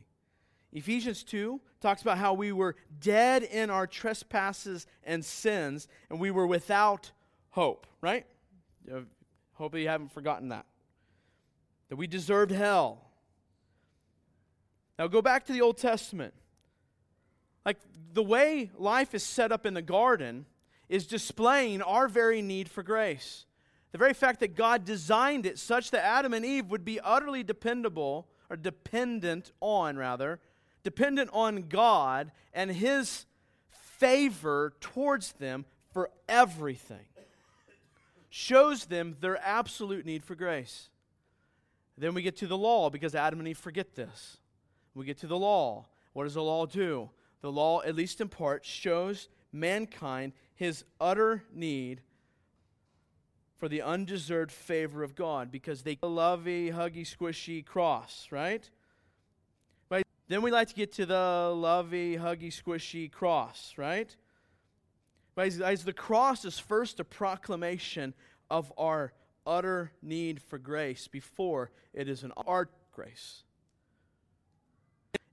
Ephesians 2 talks about how we were dead in our trespasses and sins, and we were without hope, right? Hopefully, you haven't forgotten that. That we deserved hell. Now, go back to the Old Testament. Like, the way life is set up in the garden is displaying our very need for grace. The very fact that God designed it such that Adam and Eve would be utterly dependable are dependent on, rather, dependent on God and His favor towards them for everything. Shows them their absolute need for grace. Then we get to the law because Adam and Eve forget this. We get to the law. What does the law do? The law, at least in part, shows mankind his utter need for the undeserved favor of God because they lovey, huggy, squishy cross, right? Right. Then we like to get to the lovey, huggy, squishy cross, right? Right. As, the cross is first a proclamation of our utter need for grace before it is an art grace.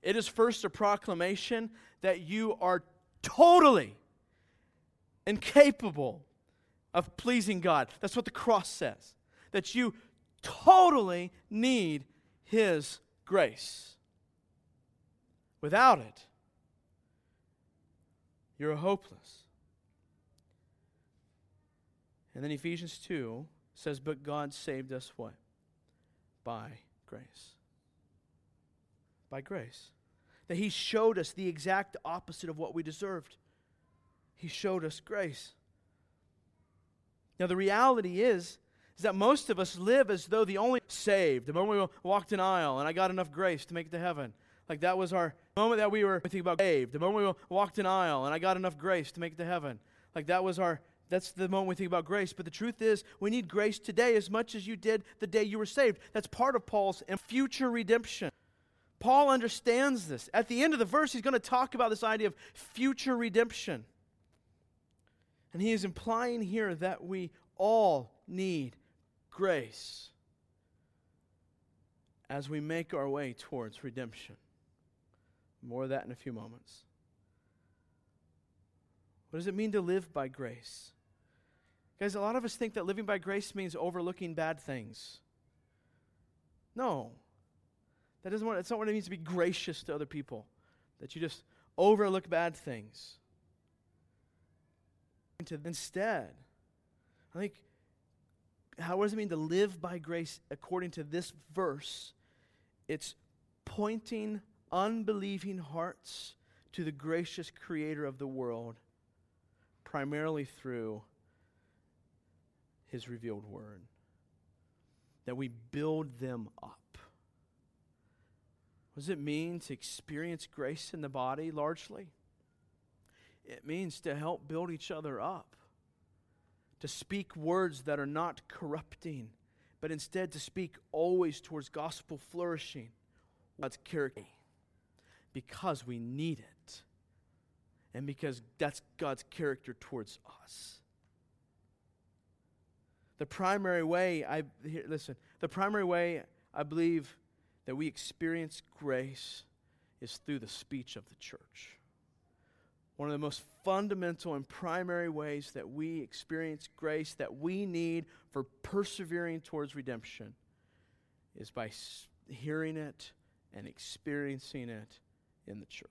It is first a proclamation that you are totally incapable of pleasing God. That's what the cross says. That you totally need His grace. Without it, you're hopeless. And then Ephesians 2 says, But God saved us what? By grace. By grace that He showed us the exact opposite of what we deserved. He showed us grace. Now, the reality is, is that most of us live as though the only saved, the moment we walked an aisle and I got enough grace to make it to heaven. Like that was our moment that we were thinking about saved, the moment we walked an aisle and I got enough grace to make it to heaven. Like that was our, that's the moment we think about grace. But the truth is, we need grace today as much as you did the day you were saved. That's part of Paul's future redemption. Paul understands this. At the end of the verse, he's going to talk about this idea of future redemption. And he is implying here that we all need grace as we make our way towards redemption. More of that in a few moments. What does it mean to live by grace? Guys, a lot of us think that living by grace means overlooking bad things. No. That doesn't want, that's not what it means to be gracious to other people. That you just overlook bad things. Instead, I think, how does it mean to live by grace according to this verse? It's pointing unbelieving hearts to the gracious creator of the world, primarily through his revealed word. That we build them up. What does it mean to experience grace in the body largely? It means to help build each other up, to speak words that are not corrupting, but instead to speak always towards gospel flourishing, God's character, because we need it, and because that's God's character towards us. The primary way I here, listen, the primary way I believe that we experience grace is through the speech of the church. One of the most fundamental and primary ways that we experience grace that we need for persevering towards redemption is by hearing it and experiencing it in the church.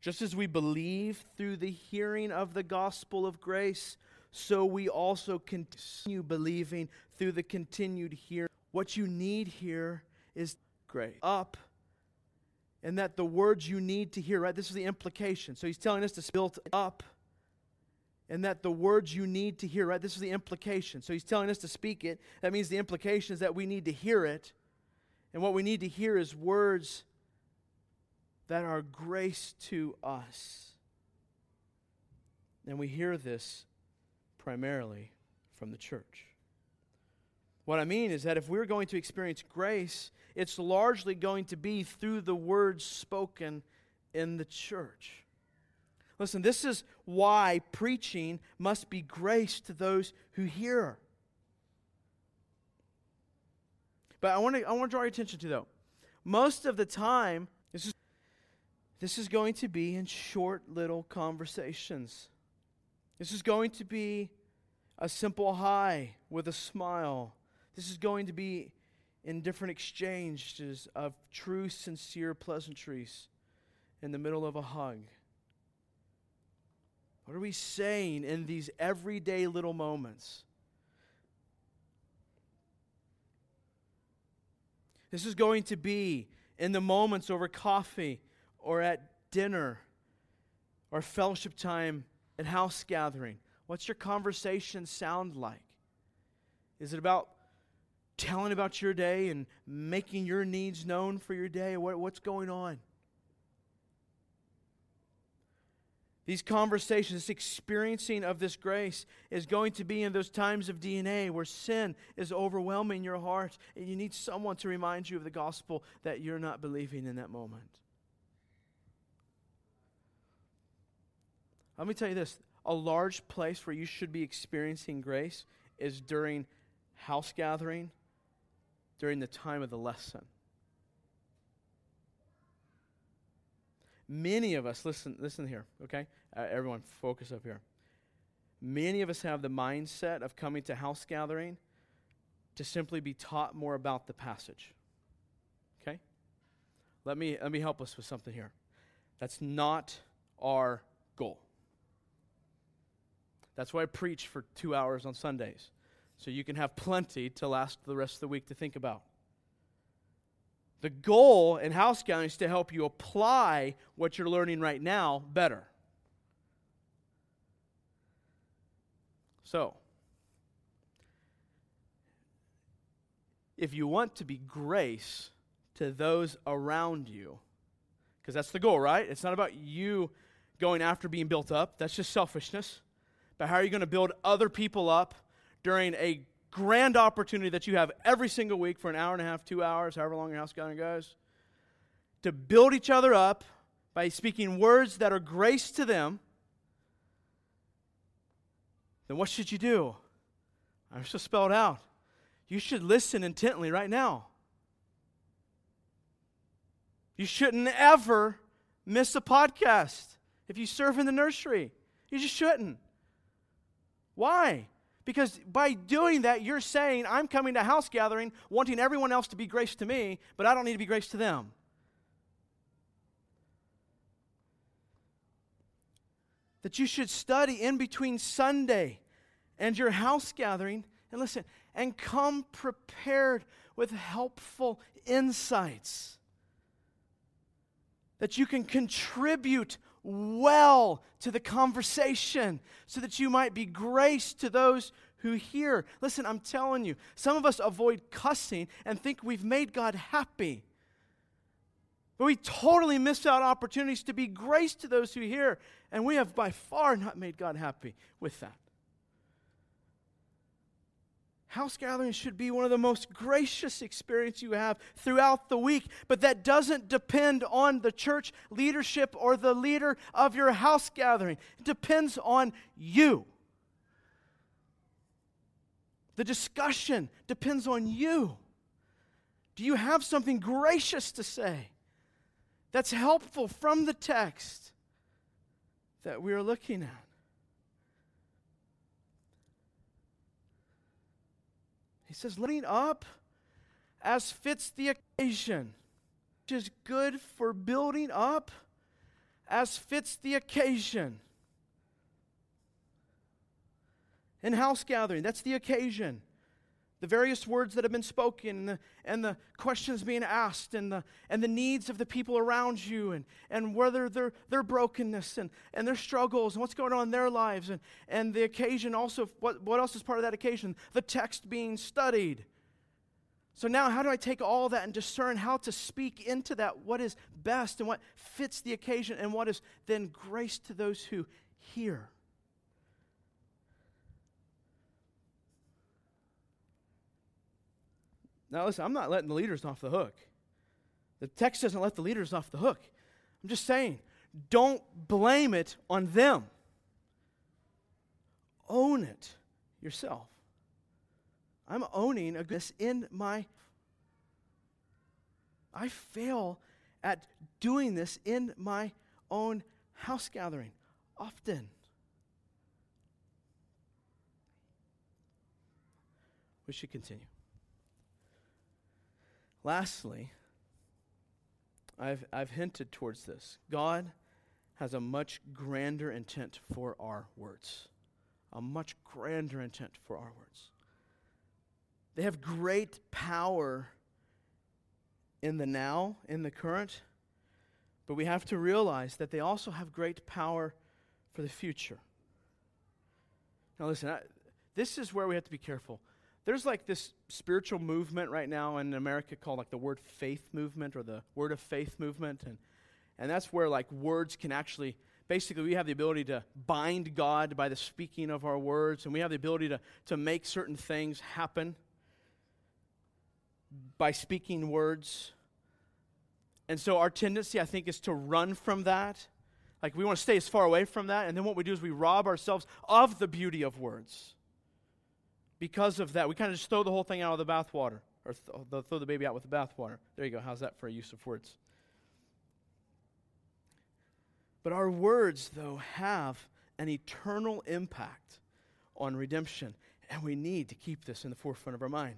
Just as we believe through the hearing of the gospel of grace, so we also continue believing through the continued hearing what you need here is great. Up. And that the words you need to hear, right? This is the implication. So he's telling us to build up. And that the words you need to hear, right? This is the implication. So he's telling us to speak it. That means the implication is that we need to hear it. And what we need to hear is words that are grace to us. And we hear this primarily from the church. What I mean is that if we're going to experience grace, it's largely going to be through the words spoken in the church. Listen, this is why preaching must be grace to those who hear. But I want to I want to draw your attention to though. Most of the time, this is this is going to be in short little conversations. This is going to be a simple hi with a smile this is going to be in different exchanges of true, sincere pleasantries in the middle of a hug. What are we saying in these everyday little moments? This is going to be in the moments over coffee or at dinner or fellowship time and house gathering. What's your conversation sound like? Is it about telling about your day and making your needs known for your day? What, what's going on? These conversations, this experiencing of this grace is going to be in those times of DNA where sin is overwhelming your heart and you need someone to remind you of the gospel that you're not believing in that moment. Let me tell you this a large place where you should be experiencing grace is during house gathering, during the time of the lesson. Many of us, listen, listen here, okay? Uh, everyone, focus up here. Many of us have the mindset of coming to house gathering to simply be taught more about the passage. Okay? Let me, let me help us with something here. That's not our goal. That's why I preach for two hours on Sundays, so you can have plenty to last the rest of the week to think about. The goal in house gathering is to help you apply what you're learning right now better. So, if you want to be grace to those around you, because that's the goal, right? It's not about you going after being built up, that's just selfishness. But how are you going to build other people up during a grand opportunity that you have every single week for an hour and a half, two hours, however long your house gathering goes, to build each other up by speaking words that are grace to them, then what should you do? I'm just spelled out. You should listen intently right now. You shouldn't ever miss a podcast if you serve in the nursery. You just shouldn't. Why? Because by doing that, you're saying, I'm coming to house gathering wanting everyone else to be grace to me, but I don't need to be grace to them. That you should study in between Sunday and your house gathering, and listen, and come prepared with helpful insights. That you can contribute well to the conversation so that you might be grace to those who hear. Listen, I'm telling you, some of us avoid cussing and think we've made God happy. But we totally miss out opportunities to be grace to those who hear, and we have by far not made God happy with that. House gatherings should be one of the most gracious experiences you have throughout the week, but that doesn't depend on the church leadership or the leader of your house gathering. It depends on you. The discussion depends on you. Do you have something gracious to say that's helpful from the text that we are looking at? He says, "Letting up as fits the occasion, which is good for building up as fits the occasion. In house gathering, that's the occasion. The various words that have been spoken and the, and the questions being asked and the, and the needs of the people around you and, and whether their, their brokenness and, and their struggles and what's going on in their lives and, and the occasion also, what, what else is part of that occasion? The text being studied. So now, how do I take all that and discern how to speak into that? What is best and what fits the occasion and what is then grace to those who hear? Now, listen, I'm not letting the leaders off the hook. The text doesn't let the leaders off the hook. I'm just saying, don't blame it on them. Own it yourself. I'm owning a goodness in my. I fail at doing this in my own house gathering often. We should continue. Lastly, I've, I've hinted towards this. God has a much grander intent for our words, a much grander intent for our words. They have great power in the now, in the current, but we have to realize that they also have great power for the future. Now, listen, I, this is where we have to be careful there's like this spiritual movement right now in America called like the word faith movement or the word of faith movement and and that's where like words can actually basically we have the ability to bind God by the speaking of our words, and we have the ability to, to make certain things happen by speaking words. And so our tendency, I think, is to run from that. Like we want to stay as far away from that. And then what we do is we rob ourselves of the beauty of words. Because of that, we kind of just throw the whole thing out of the bathwater, or th- throw the baby out with the bathwater. There you go. How's that for a use of words? But our words, though, have an eternal impact on redemption, and we need to keep this in the forefront of our mind.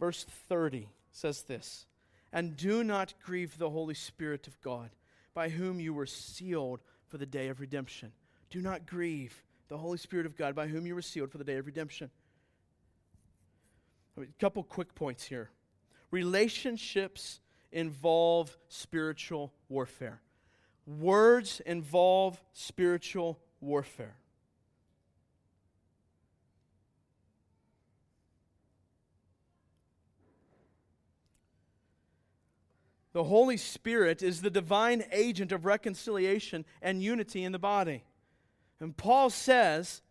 Verse 30 says this And do not grieve the Holy Spirit of God, by whom you were sealed for the day of redemption. Do not grieve the Holy Spirit of God, by whom you were sealed for the day of redemption. A couple quick points here. Relationships involve spiritual warfare. Words involve spiritual warfare. The Holy Spirit is the divine agent of reconciliation and unity in the body. And Paul says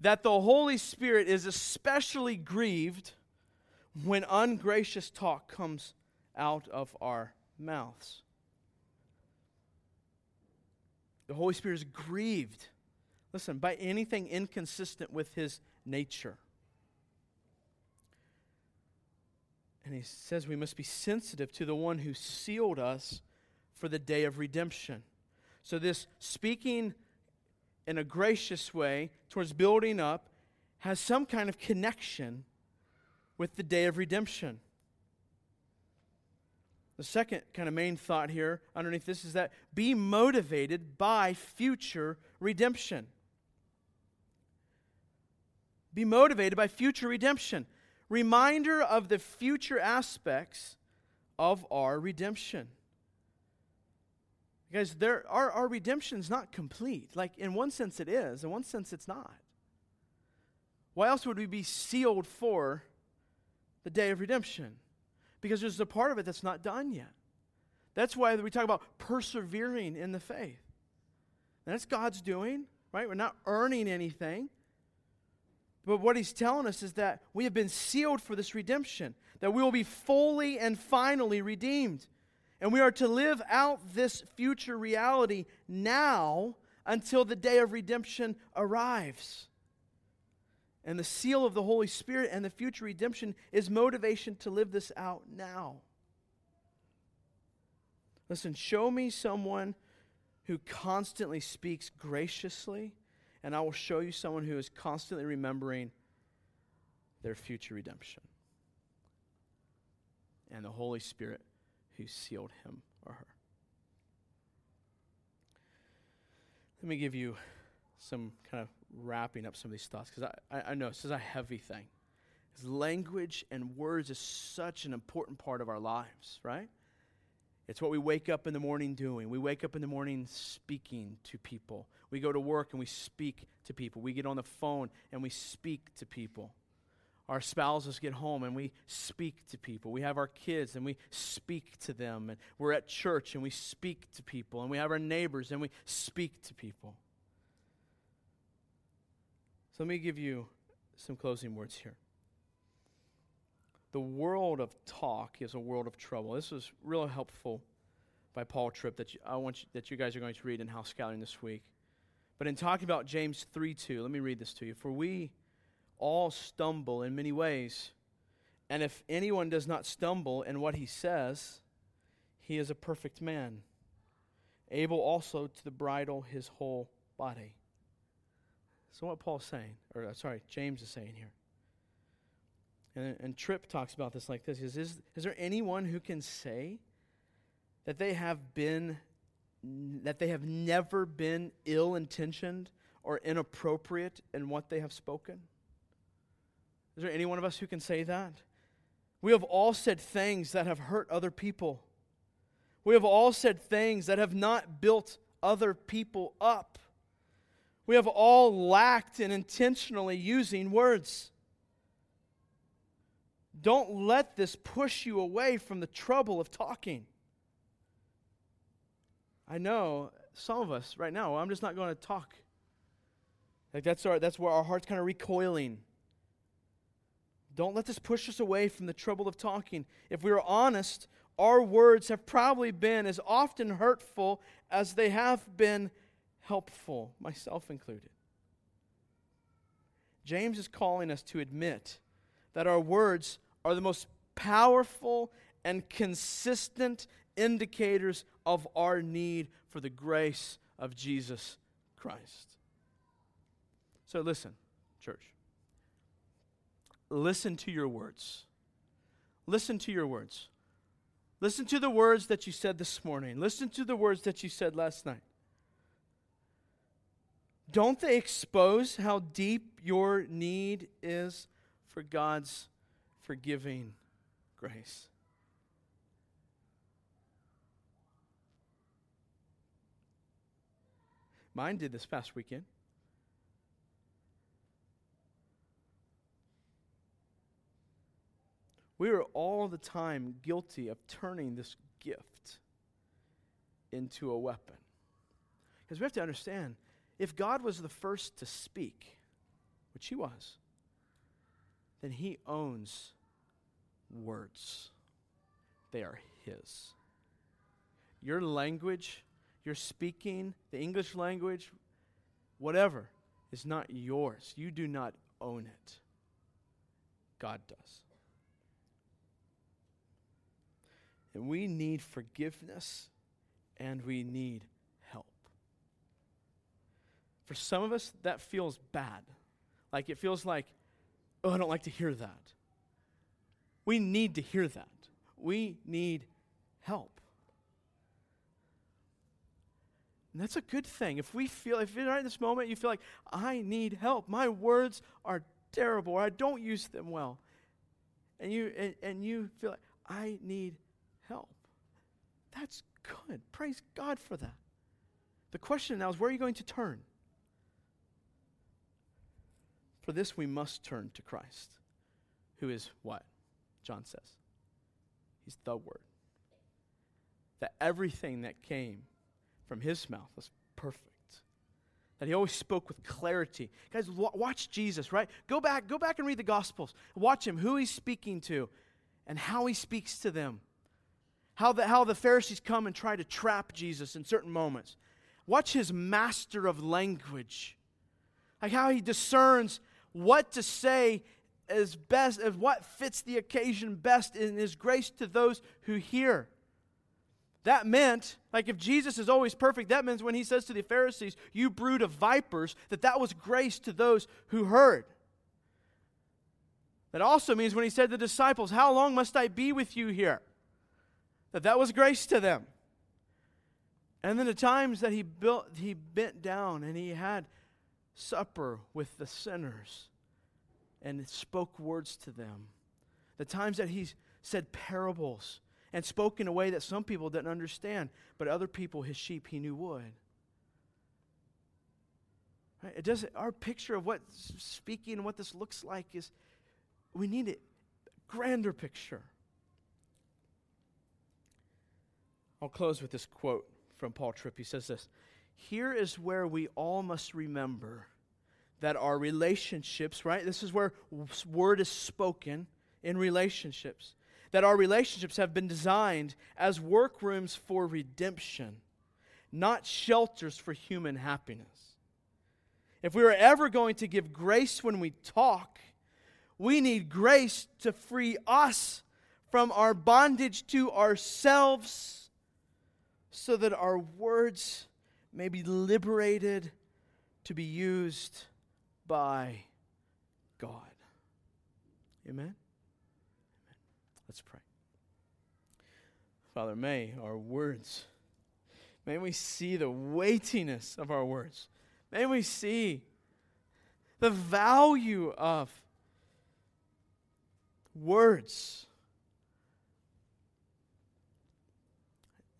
that the Holy Spirit is especially grieved when ungracious talk comes out of our mouths. The Holy Spirit is grieved, listen, by anything inconsistent with his nature. And he says we must be sensitive to the one who sealed us for the day of redemption. So, this speaking in a gracious way towards building up has some kind of connection with the day of redemption. The second kind of main thought here underneath this is that be motivated by future redemption. Be motivated by future redemption. Reminder of the future aspects of our redemption. Because there, our, our redemption is not complete. Like, in one sense, it is, in one sense, it's not. Why else would we be sealed for the day of redemption because there's a part of it that's not done yet. That's why we talk about persevering in the faith. And that's God's doing, right? We're not earning anything. But what he's telling us is that we have been sealed for this redemption, that we will be fully and finally redeemed. And we are to live out this future reality now until the day of redemption arrives. And the seal of the Holy Spirit and the future redemption is motivation to live this out now. Listen, show me someone who constantly speaks graciously, and I will show you someone who is constantly remembering their future redemption. And the Holy Spirit who sealed him or her. Let me give you some kind of wrapping up some of these thoughts because I, I, know this is a heavy thing. Language and words is such an important part of our lives, right? It's what we wake up in the morning doing. We wake up in the morning speaking to people. We go to work and we speak to people. We get on the phone and we speak to people. Our spouses get home and we speak to people. We have our kids and we speak to them. And we're at church and we speak to people. And we have our neighbors and we speak to people. So let me give you some closing words here. The world of talk is a world of trouble. This was really helpful by Paul Tripp that you, I want you, that you guys are going to read in House Scouting this week. But in talking about James 3 2, let me read this to you. For we all stumble in many ways. And if anyone does not stumble in what he says, he is a perfect man, able also to bridle his whole body. So what Paul's saying, or uh, sorry, James is saying here. And, and Tripp talks about this like this. Says, is, is there anyone who can say that they have been that they have never been ill-intentioned or inappropriate in what they have spoken? Is there any one of us who can say that? We have all said things that have hurt other people. We have all said things that have not built other people up. We have all lacked in intentionally using words. Don't let this push you away from the trouble of talking. I know some of us right now, I'm just not going to talk. Like that's our that's where our heart's kind of recoiling. Don't let this push us away from the trouble of talking. If we are honest, our words have probably been as often hurtful as they have been helpful, myself included. James is calling us to admit that our words are the most powerful and consistent indicators of our need for the grace of Jesus Christ. So listen, church. Listen to your words. Listen to your words. Listen to the words that you said this morning. Listen to the words that you said last night. Don't they expose how deep your need is for God's forgiving grace? Mine did this past weekend. We are all the time guilty of turning this gift into a weapon. Because we have to understand if God was the first to speak, which he was, then he owns words. They are his. Your language, your speaking, the English language, whatever, is not yours. You do not own it. God does. And we need forgiveness and we need help. For some of us, that feels bad. Like it feels like, oh, I don't like to hear that. We need to hear that. We need help. And that's a good thing. If we feel, if right in this moment you feel like, I need help, my words are terrible, or I don't use them well, and you, and, and you feel like, I need help. That's good. Praise God for that. The question now is where are you going to turn? For this, we must turn to Christ, who is what? John says. He's the Word. That everything that came from his mouth was perfect. That he always spoke with clarity. Guys, watch Jesus, right? Go back, go back and read the Gospels. Watch him, who he's speaking to, and how he speaks to them how the, how the Pharisees come and try to trap Jesus in certain moments. Watch his master of language, like how he discerns what to say as best, as what fits the occasion best in his grace to those who hear. That meant, like if Jesus is always perfect, that means when he says to the Pharisees, You brood of vipers, that that was grace to those who heard. That also means when he said to the disciples, How long must I be with you here? That that was grace to them. And then the times that he built, he bent down and he had supper with the sinners and spoke words to them. The times that he said parables and spoke in a way that some people didn't understand, but other people, his sheep, he knew would. Right? It doesn't, our picture of what speaking and what this looks like is we need a grander picture. I'll close with this quote from Paul Tripp. He says this Here is where we all must remember that our relationships, right? This is where word is spoken in relationships. That our relationships have been designed as workrooms for redemption, not shelters for human happiness. If we are ever going to give grace when we talk, we need grace to free us from our bondage to ourselves so that our words may be liberated to be used by God. Amen? Amen. Let's pray. Father, may our words, may we see the weightiness of our words. May we see the value of words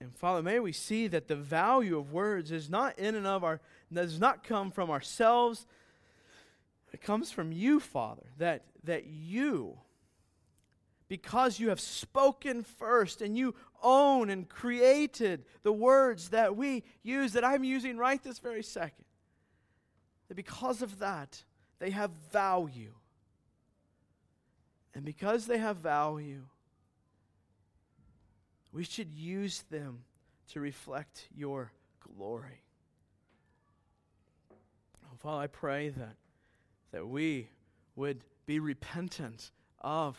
And Father, may we see that the value of words is not in and of our, does not come from ourselves. It comes from you, Father, that, that you because you have spoken first and you own and created the words that we use, that I'm using right this very second, that because of that, they have value. And because they have value, we should use them to reflect your glory. Oh, Father, I pray that, that we would be repentant of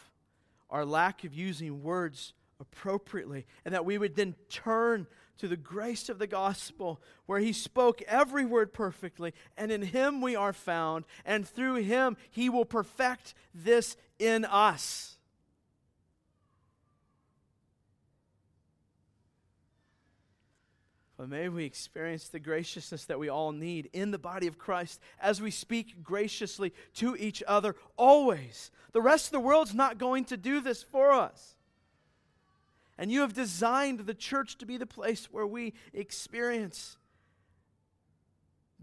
our lack of using words appropriately, and that we would then turn to the grace of the gospel, where he spoke every word perfectly, and in him we are found, and through him he will perfect this in us. But may we experience the graciousness that we all need in the body of Christ as we speak graciously to each other always. The rest of the world's not going to do this for us. And you have designed the church to be the place where we experience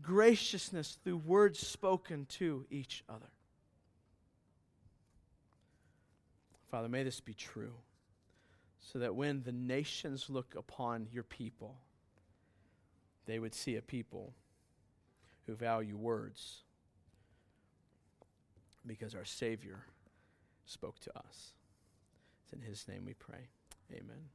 graciousness through words spoken to each other. Father, may this be true so that when the nations look upon your people, they would see a people who value words because our Savior spoke to us. It's in His name we pray. Amen.